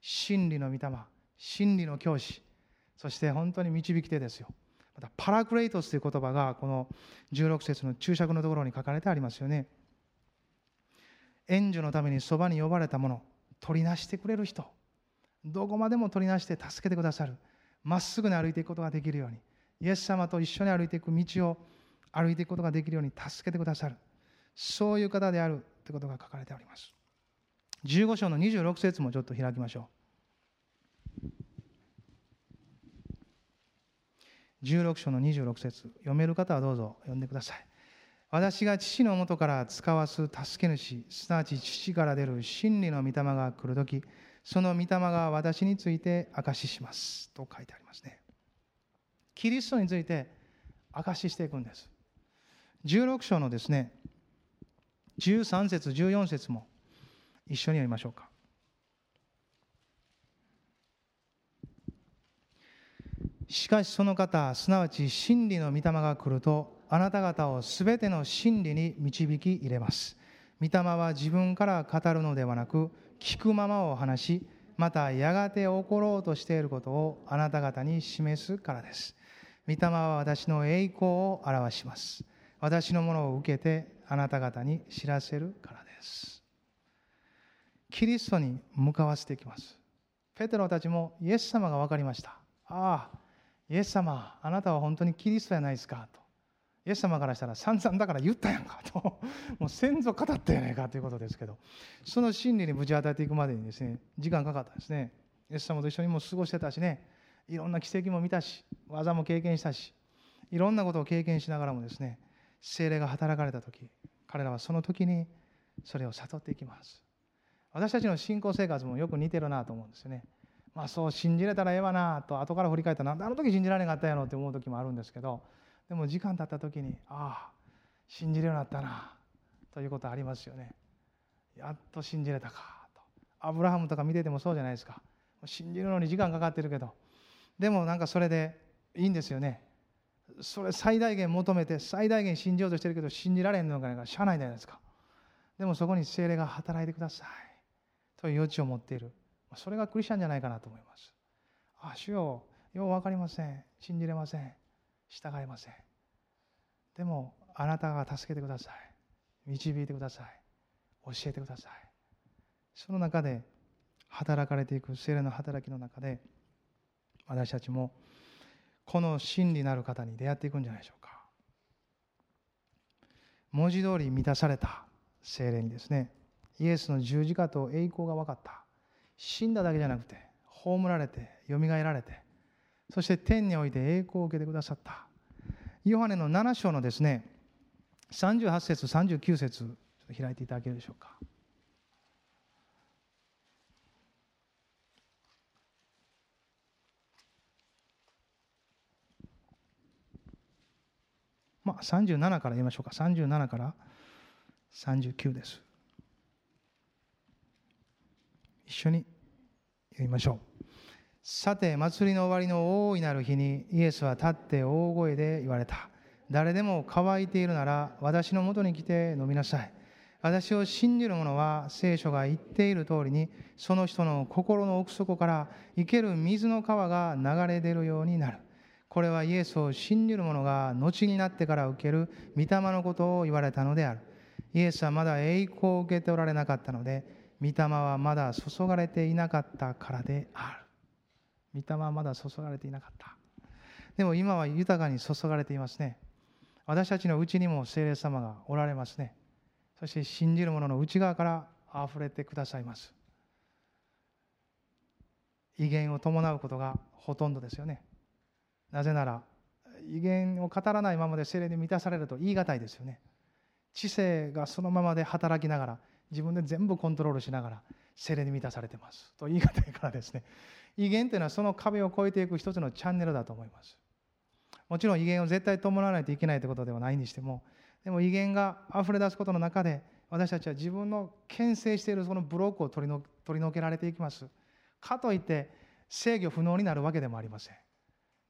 真理の御霊真理の教師そして本当に導き手ですよ。またパラクレイトスという言葉がこの16節の注釈のところに書かれてありますよね。援助のためにそばに呼ばれたもの取りなしてくれる人。どこまでも取りなして助けてくださる。まっすぐに歩いていくことができるように。イエス様と一緒に歩いていく道を歩いていくことができるように助けてくださる。そういう方であるということが書かれております。15章の26節もちょっと開きましょう。16章の26節。読める方はどうぞ。読んでください。私が父のもとから使わす助け主すなわち父から出る真理の御霊が来るときその御霊が私について証しします。と書いてありますね。キリストについて証ししていくんです。16章のですね13節14節も一緒に読みましょうか。しかしその方すなわち真理の御霊が来るとあなた方をすべての真理に導き入れます。御霊は自分から語るのではなく聞くままを話しまたやがて起ころうとしていることをあなた方に示すからです。御霊は私の栄光を表します。私のものを受けてあなた方に知らせるからです。キリストに向かわせていきます。ペテロたちもイエス様が分かりました。ああイエス様あなたは本当にキリストじゃないですかと。イエス様からしたら散々だから言ったやんかと。もう先祖語ったやないかということですけど。その真理にぶち当たっていくまでにですね時間かかったんですね。イエス様と一緒にも過ごしてたしね。いろんな奇跡も見たし技も経験したしいろんなことを経験しながらもですね精霊が働かれた時彼らはその時にそれを悟っていきます。私たちの信仰生活もよく似てるなと思うんですよね。まあそう信じれたらええわなと後から振り返ったらなんであの時信じられなかったやろって思う時もあるんですけどでも時間経った時にああ信じるようになったなということありますよね。やっと信じれたかと。アブラハムとか見ててもそうじゃないですか。信じるのに時間かかってるけど。でもなんかそれでいいんですよね。それ最大限求めて最大限信じようとしてるけど信じられんのがしゃないじゃないですか。でもそこに精霊が働いてください。という余地を持っている。それがクリスチャンじゃないかなと思います。あ主よよう分かりません。信じれません。従えません。でもあなたが助けてください。導いてください。教えてください。その中で働かれていく精霊の働きの中で私たちもこの真理なる方に出会っていくんじゃないでしょうか。文字通り満たされた精霊にですねイエスの十字架と栄光が分かった。死んだだけじゃなくて葬られてよみがえられてそして天において栄光を受けてくださった。ヨハネの7章のですね38節39節開いていただけるでしょうか。まあ、37から言いましょうか。37から39です。一緒に。読みましょう。さて祭りの終わりの大いなる日にイエスは立って大声で言われた。誰でも乾いているなら私のもとに来て飲みなさい。私を信じる者は聖書が言っている通りにその人の心の奥底から生ける水の川が流れ出るようになる。これはイエスを信じる者が後になってから受ける御霊のことを言われたのである。イエスはまだ栄光を受けておられなかったので、御霊はまだ注がれていなかったからである。御霊はまだ注がれていなかった。でも今は豊かに注がれていますね。私たちのうちにも聖霊様がおられますね。そして信じる者の内側から溢れてくださいます。威厳を伴うことがほとんどですよね。なぜなら威厳を語らないままで精霊に満たされると言い難いですよね知性がそのままで働きながら自分で全部コントロールしながら精霊に満たされてます。と言い方からですね。威厳というのはその壁を越えていく一つのチャンネルだと思います。もちろん威厳を絶対伴わないといけないということではないにしてもでも威厳が溢れ出すことの中で私たちは自分の牽制しているそのブロックを取りの取り除けられていきます。かといって制御不能になるわけでもありません。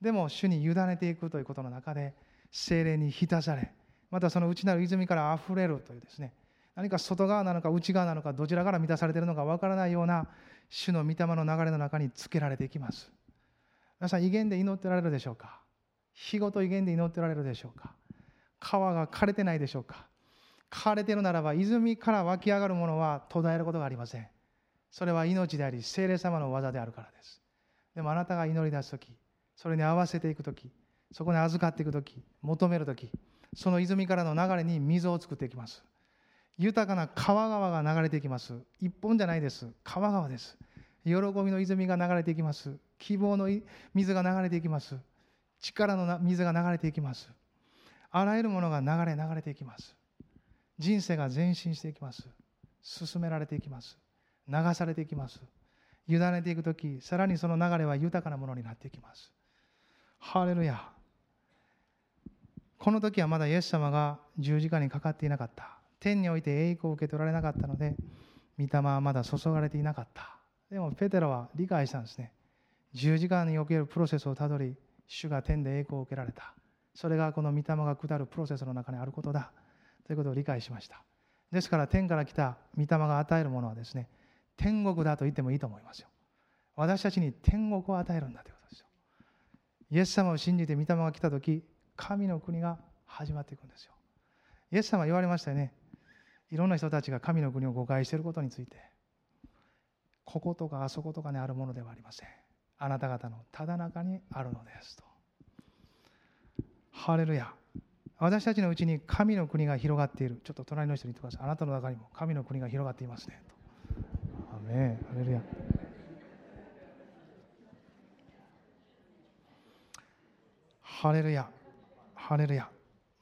でも主に委ねていくということの中で精霊に浸されまたその内なる泉からあふれるというですね何か外側なのか内側なのかどちらから満たされているのかわからないような主の御霊の流れの中につけられていきます。皆さん威厳で祈ってられるでしょうか？日ごと威厳で祈ってられるでしょうか？川が枯れてないでしょうか？枯れているならば泉から湧き上がるものは途絶えることがありません。それは命であり精霊様の技であるからです。でもあなたが祈り出す時それに合わせていく時そこに預かっていく時求める時その泉からの流れに水を作っていきます。豊かな川川が流れていきます。一本じゃないです。川川です。喜びの泉が流れていきます。希望の水が流れていきます。力の水が流れていきます。あらゆるものが流れ流れていきます。人生が前進していきます。進められていきます。流されていきます。委ねていく時さらにその流れは豊かなものになっていきます。ハレルヤ。この時はまだイエス様が十字架にかかっていなかった。天において栄光を受け取られなかったので御霊はまだ注がれていなかった。でもペテロは理解したんですね。十字架におけるプロセスをたどり主が天で栄光を受けられた。それがこの御霊が下るプロセスの中にあることだ。ということを理解しました。ですから天から来た御霊が与えるものはですね天国だと言ってもいいと思いますよ。私たちに天国を与えるんだということですよ。イエス様を信じて御霊が来た時神の国が始まっていくんですよ。イエス様は言われましたよね。いろんな人たちが神の国を誤解していることについてこことかあそことかにあるものではありません。あなた方のただ中にあるのですと。ハレルヤ。私たちのうちに神の国が広がっている。ちょっと隣の人に言ってください。あなたの中にも神の国が広がっていますね。と。アメハレルヤ。ハレルヤ。ハレルヤ。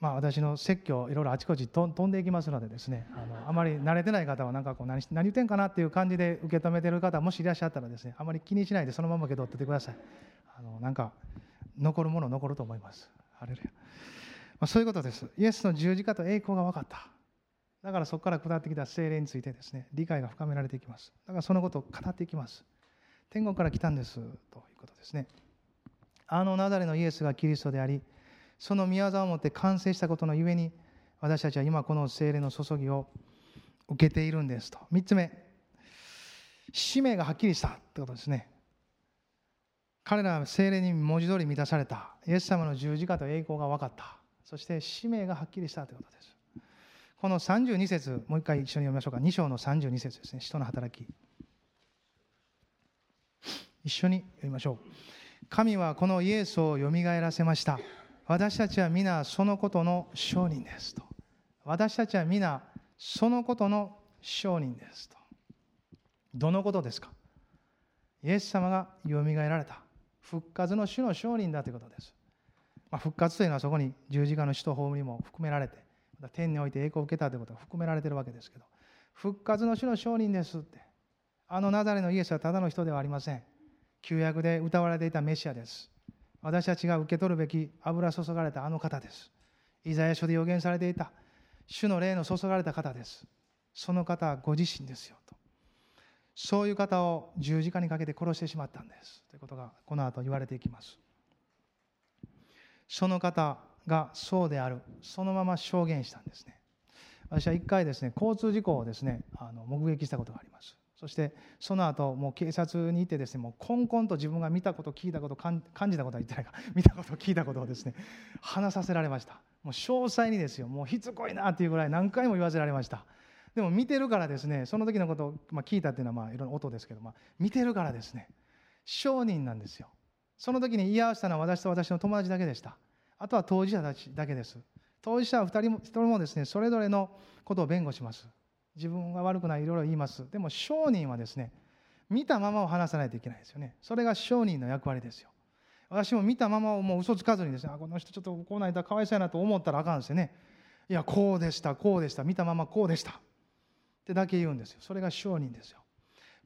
まあ、私の説教いろいろあちこち飛んでいきますのでですねあのあまり慣れてない方はなんかこう何何言ってんかなっていう感じで受け止めてる方もしいらっしゃったらですねあまり気にしないでそのまま受け取っててください。あのなんか残るもの残ると思います。ハレルヤ、まあ、そういうことです。イエスの十字架と栄光が分かった。だからそこから下ってきた精霊についてですね理解が深められていきます。だからそのことを語っていきます。天国から来たんです。ということですね。あのナダレのイエスがキリストでありその宮沢をもって完成したことのゆえに私たちは今この精霊の注ぎを受けているんですと。3つ目。使命がはっきりしたってことですね。彼らは精霊に文字通り満たされた。イエス様の十字架と栄光が分かった。そして使命がはっきりしたということです。この32節もう一回一緒に読みましょうか。2章の32節ですね。使徒の働き。一緒に読みましょう。神はこのイエスをよみがえらせました。私たちは皆そのことの証人ですと。私たちは皆そのことの証人ですと。どのことですか？イエス様がよみがえられた。復活の主の証人だということです、まあ、復活というのはそこに十字架の死と葬りも含められてまた天において栄光を受けたということが含められているわけですけど復活の主の証人ですって。あのナザレのイエスはただの人ではありません。旧約で歌われていたメシアです。私たちが受け取るべき油注がれたあの方です。イザヤ書で予言されていた主の霊の注がれた方です。その方はご自身ですよと。そういう方を十字架にかけて殺してしまったんです。ということがこの後言われていきます。その方がそうである。そのまま証言したんですね。私は一回ですね、交通事故をですね、あの目撃したことがあります。そしてその後もう警察に行ってですねもうこんこんと自分が見たこと聞いたこと感じたことは言ってないか見たこと聞いたことをですね話させられました。もう詳細にですよ。もうしつこいなっていうぐらい何回も言わせられました。でも見てるからですねその時のことを、まあ、聞いたっていうのはまあいろんな音ですけど、まあ、見てるからですね証人なんですよ。その時に言い合わせたのは私と私の友達だけでした。あとは当事者たちだけです。当事者は2人も1人もですねそれぞれのことを弁護します。自分が悪くないいろいろ言います。でも商人はですね見たままを話さないといけないですよね。それが商人の役割ですよ。私も見たままをもう嘘つかずにですねあこの人ちょっとこうないとかわいそうやなと思ったらあかんですよね。いやこうでしたこうでした見たままこうでした。ってだけ言うんですよ。それが証人ですよ。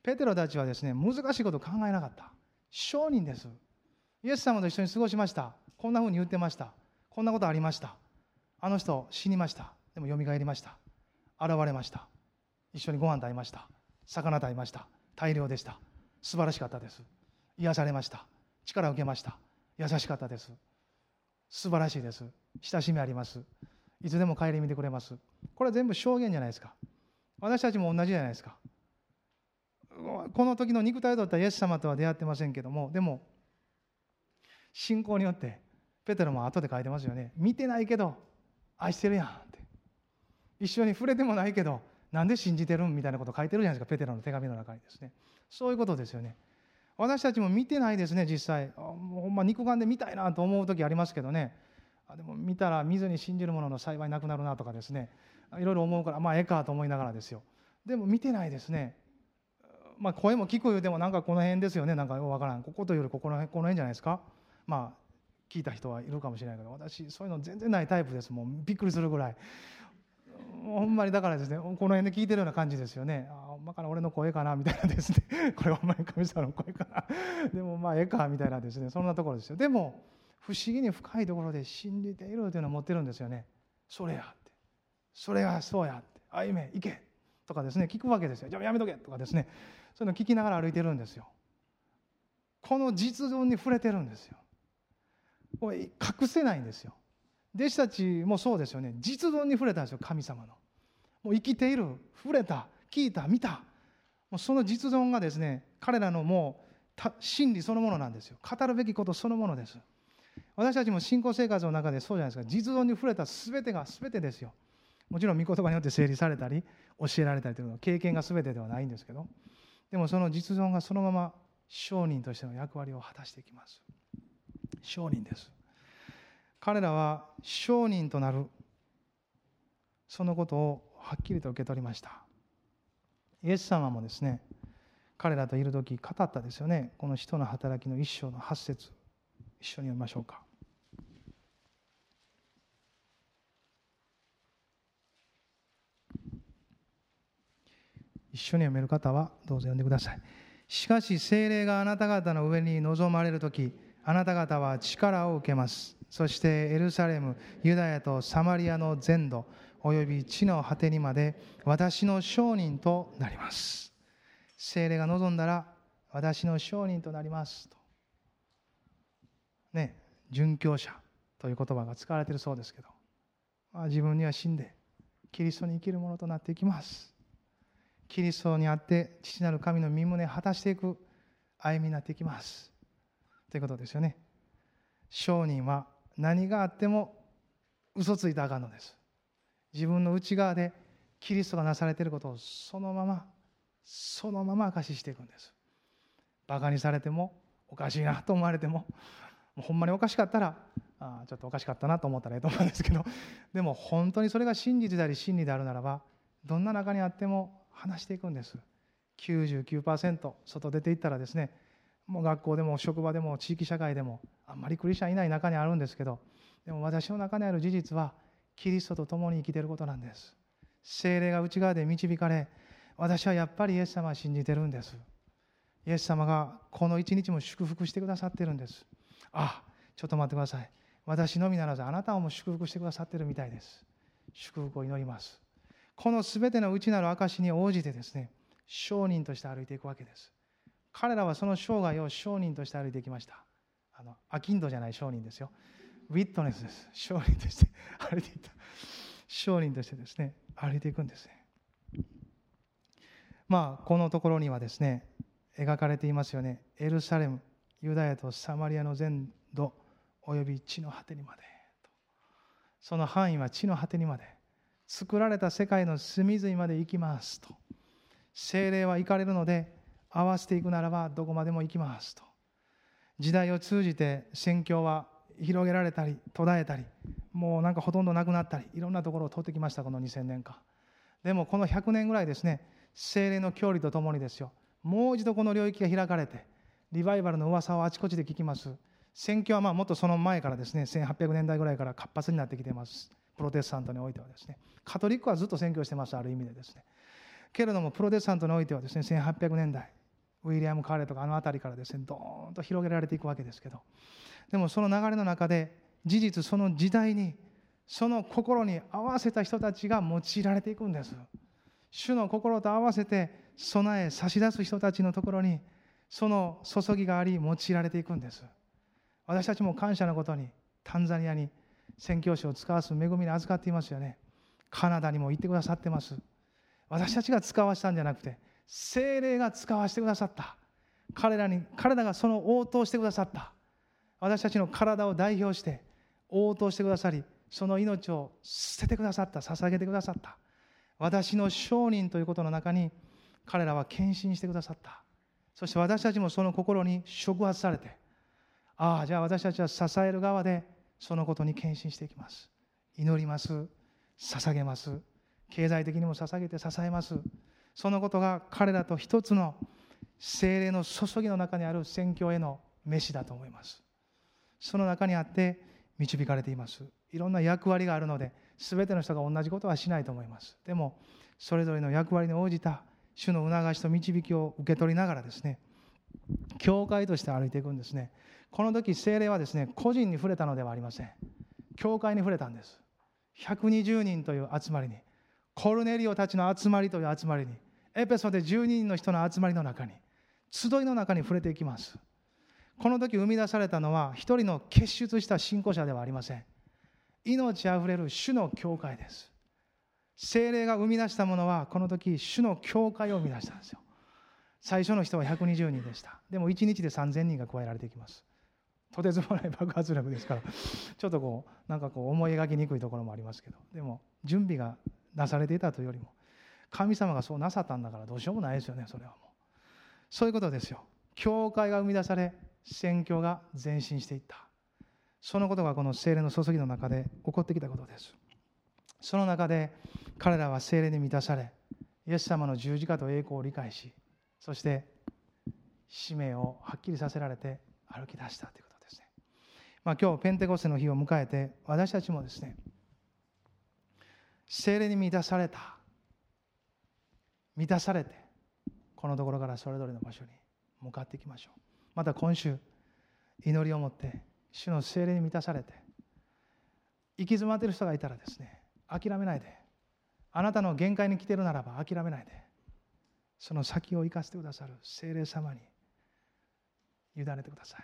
ペテロたちはですね難しいこと考えなかった。証人です。イエス様と一緒に過ごしました。こんなふうに言ってました。こんなことありました。あの人死にました。でもよみがえりました。現れました。一緒にご飯食べました。魚食べました。大量でした。素晴らしかったです。癒されました。力を受けました。優しかったです。素晴らしいです。親しみあります。いつでも顧みてくれます。これは全部証言じゃないですか。私たちも同じじゃないですか。この時の肉体を取ったイエス様とは出会ってませんけどもでも信仰によってペテロも後で書いてますよね。見てないけど愛してるやんって。一緒に触れてもないけどなんで信じてるんみたいなこと書いてるじゃないですか。ペテロの手紙の中にですね。そういうことですよね。私たちも見てないですね実際。もうほんま肉眼で見たいなと思う時ありますけどね。でも見たら見ずに信じるものの幸いなくなるなとかですね。いろいろ思うからまあええかと思いながらですよ。でも見てないですね。まあ声も聞く言うてもなんかこの辺ですよね。なんかようわからん。ここというよりここの辺この辺じゃないですか。まあ聞いた人はいるかもしれないけど私そういうの全然ないタイプです。もうびっくりするぐらい。ほんまにだからですねこの辺で聞いてるような感じですよね。あほんまかな俺の声かなみたいなですね。これほんまに神様の声かな。でもまあええかみたいなですね。そんなところですよ。でも不思議に深いところで信じているというのを持ってるんですよね。それやって。それがそうやって。歩め行け。とかですね。聞くわけですよ。じゃあやめとけ。とかですね。そういうの聞きながら歩いてるんですよ。この実存に触れてるんですよ。これ隠せないんですよ。弟子たちもそうですよね。実存に触れたんですよ神様の。もう生きている触れた聞いた見た。もうその実存がですね彼らのもう真理そのものなんですよ。語るべきことそのものです。私たちも信仰生活の中でそうじゃないですか。実存に触れた全てが全てですよ。もちろん御言葉によって整理されたり教えられたりというのは経験が全てではないんですけど。でもその実存がそのまま商人としての役割を果たしていきます。商人です。彼らは商人となるそのことをはっきりと受け取りましたイエス様もですね彼らといる時語ったですよねこの人の働きの一章の八節一緒に読みましょうか。一緒に読める方はどうぞ読んでください。しかし精霊があなた方の上に臨まれる時あなた方は力を受けます。そしてエルサレム、ユダヤとサマリアの全土および地の果てにまで私の商人となります。精霊が望んだら私の商人となりますと。ね、殉教者という言葉が使われているそうですけど、まあ、自分には死んでキリストに生きるものとなっていきますキリストにあって父なる神の身胸を果たしていく歩みになっていきますということですよね商人は何があっても嘘ついたあかんのです。自分の内側でキリストがなされていることをそのままそのまま証ししていくんです。バカにされてもおかしいなと思われてももうほんまにおかしかったらあちょっとおかしかったなと思ったらええと思うんですけどでも本当にそれが真実であり真理であるならばどんな中にあっても話していくんです。99%外出ていったらですねもう学校でも職場でも地域社会でもあんまりクリスチャンいない中にあるんですけどでも私の中にある事実はキリストと共に生きていることなんです。精霊が内側で導かれ私はやっぱりイエス様を信じてるんです。イエス様がこの一日も祝福してくださってるんです。あちょっと待ってください。私のみならずあなたをも祝福してくださってるみたいです。祝福を祈ります。この全ての内なる証に応じてですね商人として歩いていくわけです。彼らはその生涯を商人として歩いてきました。あのアキンドじゃない商人ですよ。ウィットネスです。商人として 歩いていた。商人としてですね歩いていくんですね。まあこのところにはですね描かれていますよね。エルサレムユダヤとサマリアの全土および地の果てにまでその範囲は地の果てにまで。作られた世界の隅々まで行きますと。精霊は行かれるので合わせていくならばどこまでも行きますと。時代を通じて宣教は広げられたり途絶えたりもうなんかほとんどなくなったりいろんなところを通ってきましたこの2000年間。でもこの100年ぐらいですね精霊の距離とともにですよ。もう一度この領域が開かれてリバイバルの噂をあちこちで聞きます。選挙はまあもっとその前からですね1800年代ぐらいから活発になってきてます。プロテスタントにおいてはですね。カトリックはずっと宣教してますある意味でですね。けれどもプロテスタントにおいてはですね1800年代ウィリアム・カーレとかあの辺りからですねドーンと広げられていくわけですけど。でもその流れの中で事実その時代にその心に合わせた人たちが用いられていくんです。主の心と合わせて備え差し出す人たちのところにその注ぎがあり用いられていくんです。私たちも感謝のことにタンザニアに宣教師を使わす恵みに預かっていますよね。カナダにも行ってくださってます。私たちが使わしたんじゃなくて精霊が使わせてくださった。彼らに彼らがその応答してくださった。私たちの体を代表して応答してくださりその命を捨ててくださった。捧げてくださった。私の証人ということの中に彼らは献身してくださった。そして私たちもその心に触発されてああじゃあ私たちは支える側でそのことに献身していきます。祈ります。捧げます。経済的にも捧げて支えます。そのことが彼らと一つの精霊の注ぎの中にある宣教への飯だと思います。その中にあって導かれています。いろんな役割があるので全ての人が同じことはしないと思います。でもそれぞれの役割に応じた主の促しと導きを受け取りながらですね教会として歩いていくんですね。この時精霊はですね個人に触れたのではありません。教会に触れたんです。120人という集まりにコルネリオたちの集まりという集まりにエペソで12人の人の集まりの中に集いの中に触れていきます。この時生み出されたのは一人の結出した信仰者ではありません。命あふれる主の教会です。精霊が生み出したものはこの時主の教会を生み出したんですよ。最初の人は120人でした。でも1日で3000人が加えられていきます。とてつもない爆発力ですからちょっとこうなんかこう思い描きにくいところもありますけどでも準備がなされていたというよりも神様がそうなさったんだからどうしようもないですよねそれはもう。そういうことですよ。教会が生み出され宣教が前進していった。そのことがこの精霊の注ぎの中で起こってきたことです。その中で彼らは精霊に満たされイエス様の十字架と栄光を理解しそして使命をはっきりさせられて歩き出したということですね、まあ、今日ペンテコステの日を迎えて私たちもですね精霊に満たされた。満たされてこのところからそれぞれの場所に向かっていきましょう。また今週祈りを持って主の精霊に満たされて行き詰まっている人がいたらですね諦めないであなたの限界に来ているならば諦めないでその先を生かしてくださる精霊様に委ねてください。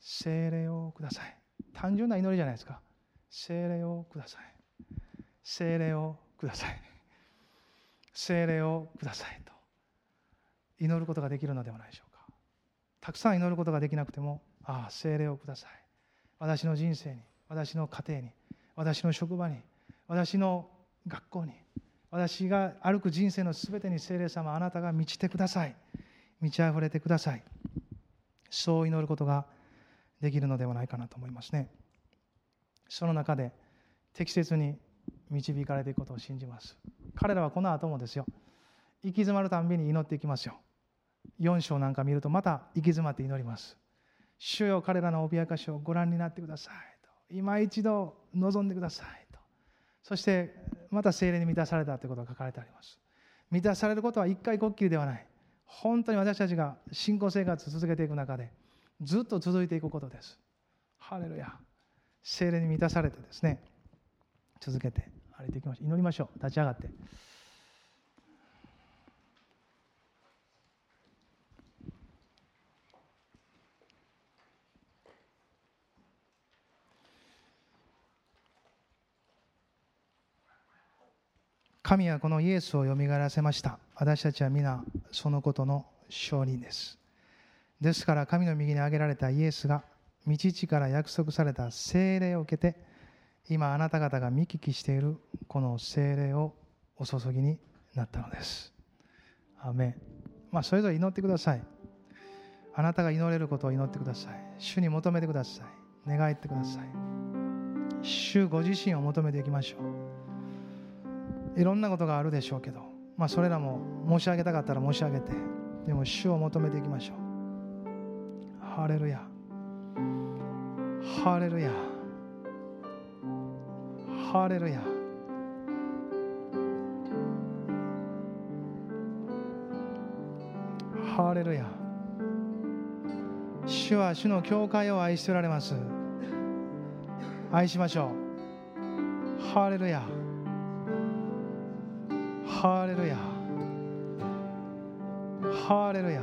精霊をください。単純な祈りじゃないですか。精霊をください。精霊をください。精霊をくださいと。祈ることができるのではないでしょうか。たくさん祈ることができなくてもああ精霊をください。私の人生に私の家庭に私の職場に私の学校に私が歩く人生のすべてに精霊様あなたが満ちてください。満ち溢れてください。そう祈ることができるのではないかなと思いますね。その中で適切に導かれていくことを信じます。彼らはこの後もですよ。行き詰まるたんびに祈っていきますよ。4章なんか見るとまた行き詰まって祈ります。主よ彼らの脅かしをご覧になってくださいと。今一度望んでくださいと。そしてまた精霊に満たされたということが書かれてあります。満たされることは一回こっきりではない。本当に私たちが信仰生活を続けていく中でずっと続いていくことです。ハレルヤ。精霊に満たされてですね続けて。歩いていきましょう祈りましょう。立ち上がって。神はこのイエスをよみがえらせました。私たちは皆そのことの証人です。ですから神の右に挙げられたイエスが道地から約束された聖霊を受けて今あなた方が見聞きしているこの精霊をお注ぎになったのです。アメまあ、それぞれ祈ってください。あなたが祈れることを祈ってください。主に求めてください。願いってください。主ご自身を求めていきましょう。いろんなことがあるでしょうけど、まあ、それらも申し上げたかったら申し上げて、でも主を求めていきましょう。ハレルヤ。ハレルヤ。ハレルヤハレルヤ。主は主の教会を愛しておられます。愛しましょう。ハレルヤ。ハレルヤ。ハレルヤ。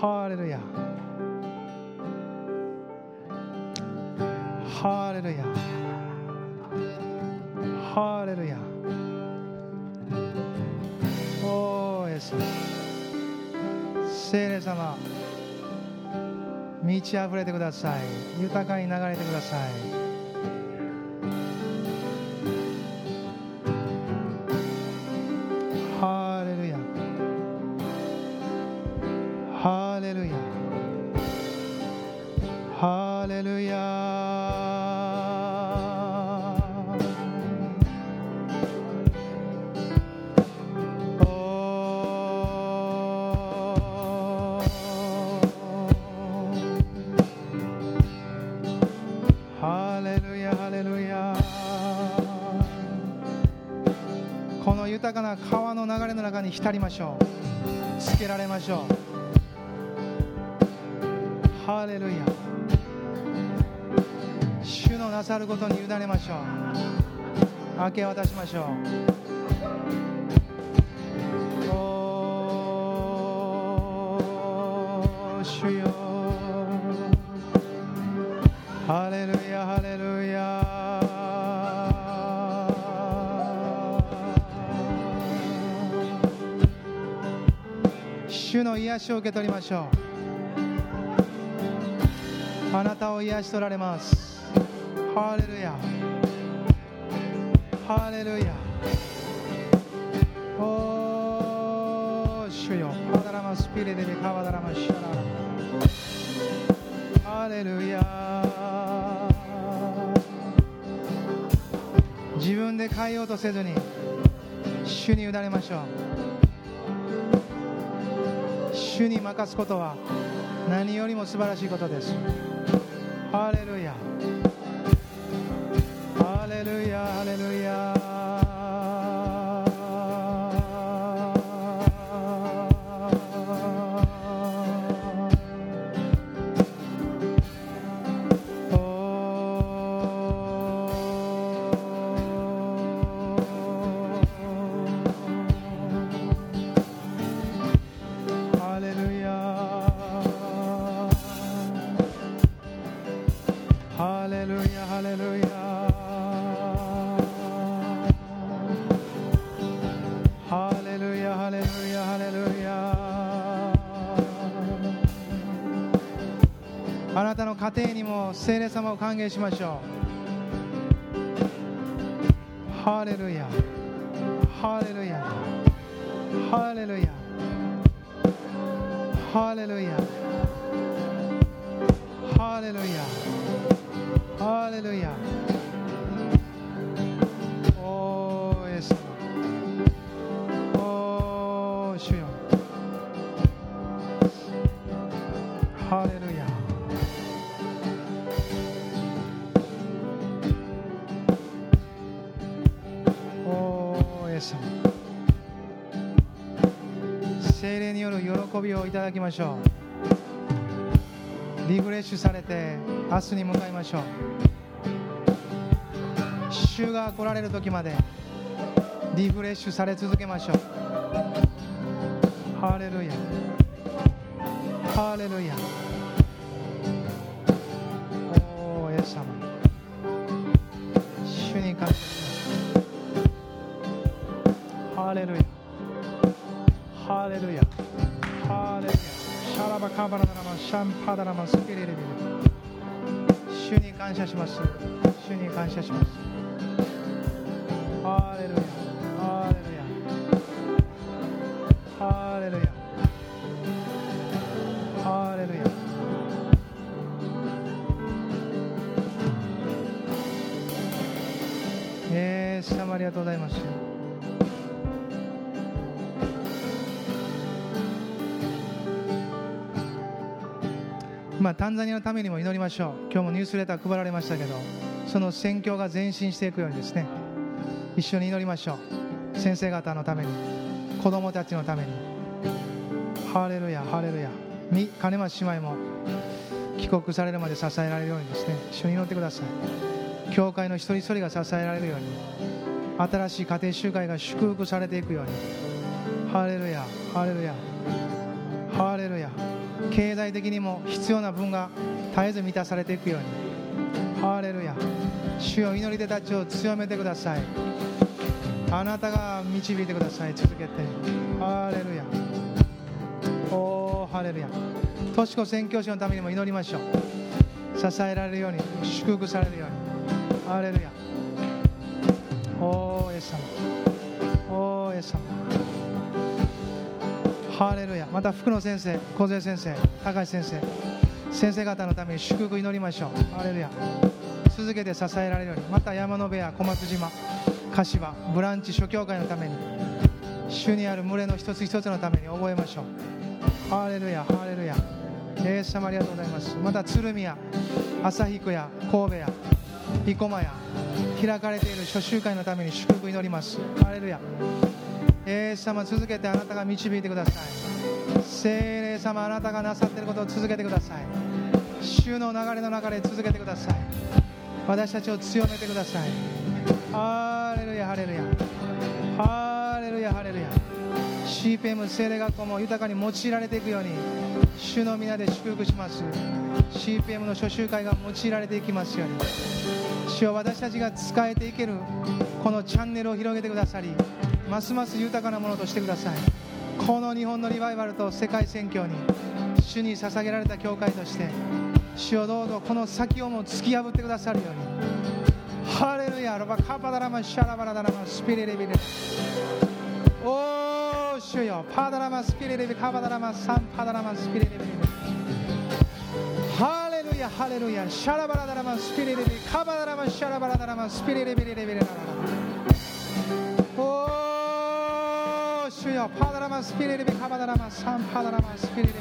ハレルヤ。ハレルヤハレルヤおーエス聖霊様満ち溢れてください。豊かに流れてください。に浸りましょう。つけられましょう。ハレルヤ。主のなさることに委ねましょう。明け渡しましょう。しを受け取りましょう。あなたを癒し取られます。ハレルヤ。ハレルヤ。おー主よ。パダラマスピリデビカワダラマシャラ。ハレルヤ。自分で変えようとせずに主に委ねましょう。主に任すことは何よりも素晴らしいことです。ハレルヤ。ハレルヤハレルヤ。聖霊様を歓迎しましょう。ハレルヤ。ハレルヤ。ハレルヤ。ハレルヤ。ハレルヤ。ハレルヤ。びをいただきましょう。リフレッシュされて明日に向かいましょう。主が来られる時までリフレッシュされ続けましょう。ハレルヤ。ハレルヤ。おーイエス様。主に感謝します。ハレルヤ。ラバカバラダラマシャンパダラマスピリリビリ主に感謝します。主に感謝します。ハレルヤハレルヤハレルヤハレルヤイエス様ありがとうございます。まあ、タンザニアのためにも祈りましょう。今日もニュースレター配られましたけどその宣教が前進していくようにですね。一緒に祈りましょう。先生方のために子供たちのために。ハレルヤハレルヤ。金松姉妹も帰国されるまで支えられるようにですね。一緒に祈ってください。教会の一人一人が支えられるように新しい家庭集会が祝福されていくように。ハレルヤハレルヤハレルヤ。経済的にも必要な分が絶えず満たされていくように。ハレルヤ。主よ祈り手たちを強めてください。あなたが導いてください。続けて。ハレルヤ。おーハレルヤ。としこ宣教師のためにも祈りましょう。支えられるように祝福されるように。ハレルヤ。おーエス様。おーエス様。ハレルヤ。また福野先生小杉先生高橋先生。先生方のために祝福祈りましょう。ハレルヤ。続けて支えられるように。また山の部屋小松島柏ブランチ諸教会のために主にある群れの一つ一つのために覚えましょう。ハレルヤハレルヤ。イエス様ありがとうございます。また鶴見や旭区や神戸や生駒や開かれている諸集会のために祝福祈ります。ハレルヤ。イエス様続けてあなたが導いてください。聖霊様あなたがなさっていることを続けてください。主の流れの中で続けてください。私たちを強めてください。ハレルヤハレルヤ。ハレルヤハレルヤ。CPM 聖霊学校も豊かに用いられていくように主の皆で祝福します。CPM の諸集会が用いられていきますように。主を私たちが使えていけるこのチャンネルを広げてくださりますます豊かなものとしてください。この日本のリバイバルと世界宣教に主に捧げられた教会として主をどうぞこの先をも突き破ってくださるように。ハレルヤロバカパダラマシャラバラダラマスピリリビリおー主よ。パダラマスピリリビカパダラマサンパダラマスピリリビリハレルヤハレルヤシャラバラダラマスピリリビカパダラマシャラバラダラマスピリリビリリビリララおー主よパーダラマスピリリビカパダラマサンパダラマスピリリビリ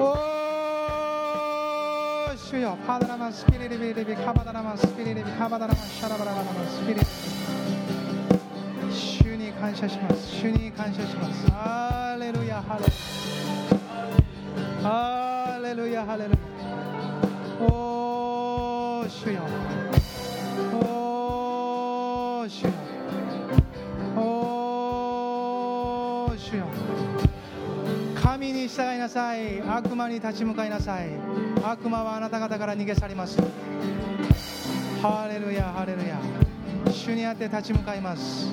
おー主よパーダラマスピリリビリビカパダラマスピリリビカパダラマシャラバラダラマスピリリビ主に感謝します主に感謝しますハレルヤハレルヤハレルヤハ神に従いなさい。悪魔に立ち向かいなさい。悪魔はあなた方から逃げ去ります。ハレルヤハレルヤ。主にあって立ち向かいます。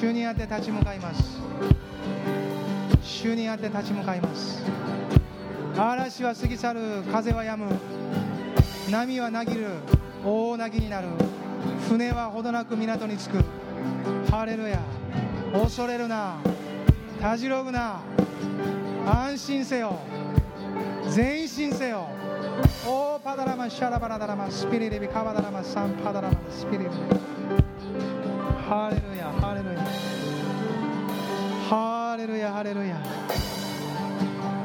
主にあって立ち向かいます。主にあって立ち向かいます。嵐は過ぎ去る。風は止む。波はなぎる。大なぎになる。船はほどなく港に着く。ハレルヤ。恐れるな。たじろぐな。安心せよ。前進せよ。オーパダラマシャラバラダラマスピリリビカバダラマサンパダラマスピリリビ。ハレルヤハレルヤ。ハレルヤハレルヤ。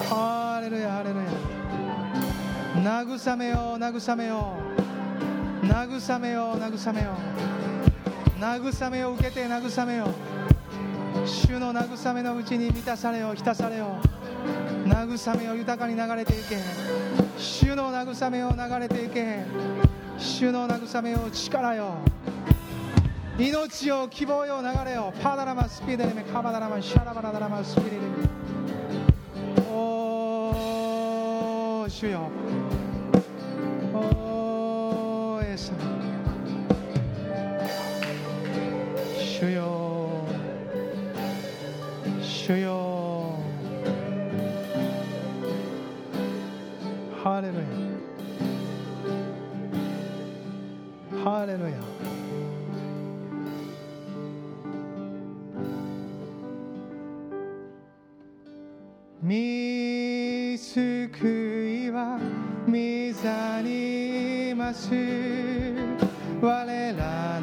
ハレルヤハレルヤ。慰めよ慰めよ慰めよ慰めよ慰めを受けて慰めよう。主の慰めのうちに満たされよ浸されよ慰めを豊かに流れていけ。主の慰めを流れていけ。主の慰めを力よ。命を希望よ流れよ。パダラマスピーデレメカバダラマシャラバラダラマスピデレメ。おー主よ。おーエス主ハレルヤハレルヤ見救いは御座にいます我ら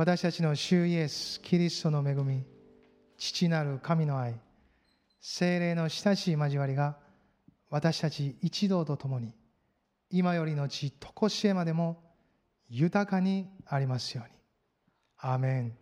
私たちの主イエス・キリストの恵み、父なる神の愛、精霊の親しい交わりが私たち一同と共に今よりの地、とこしえまでも豊かにありますように。アーメン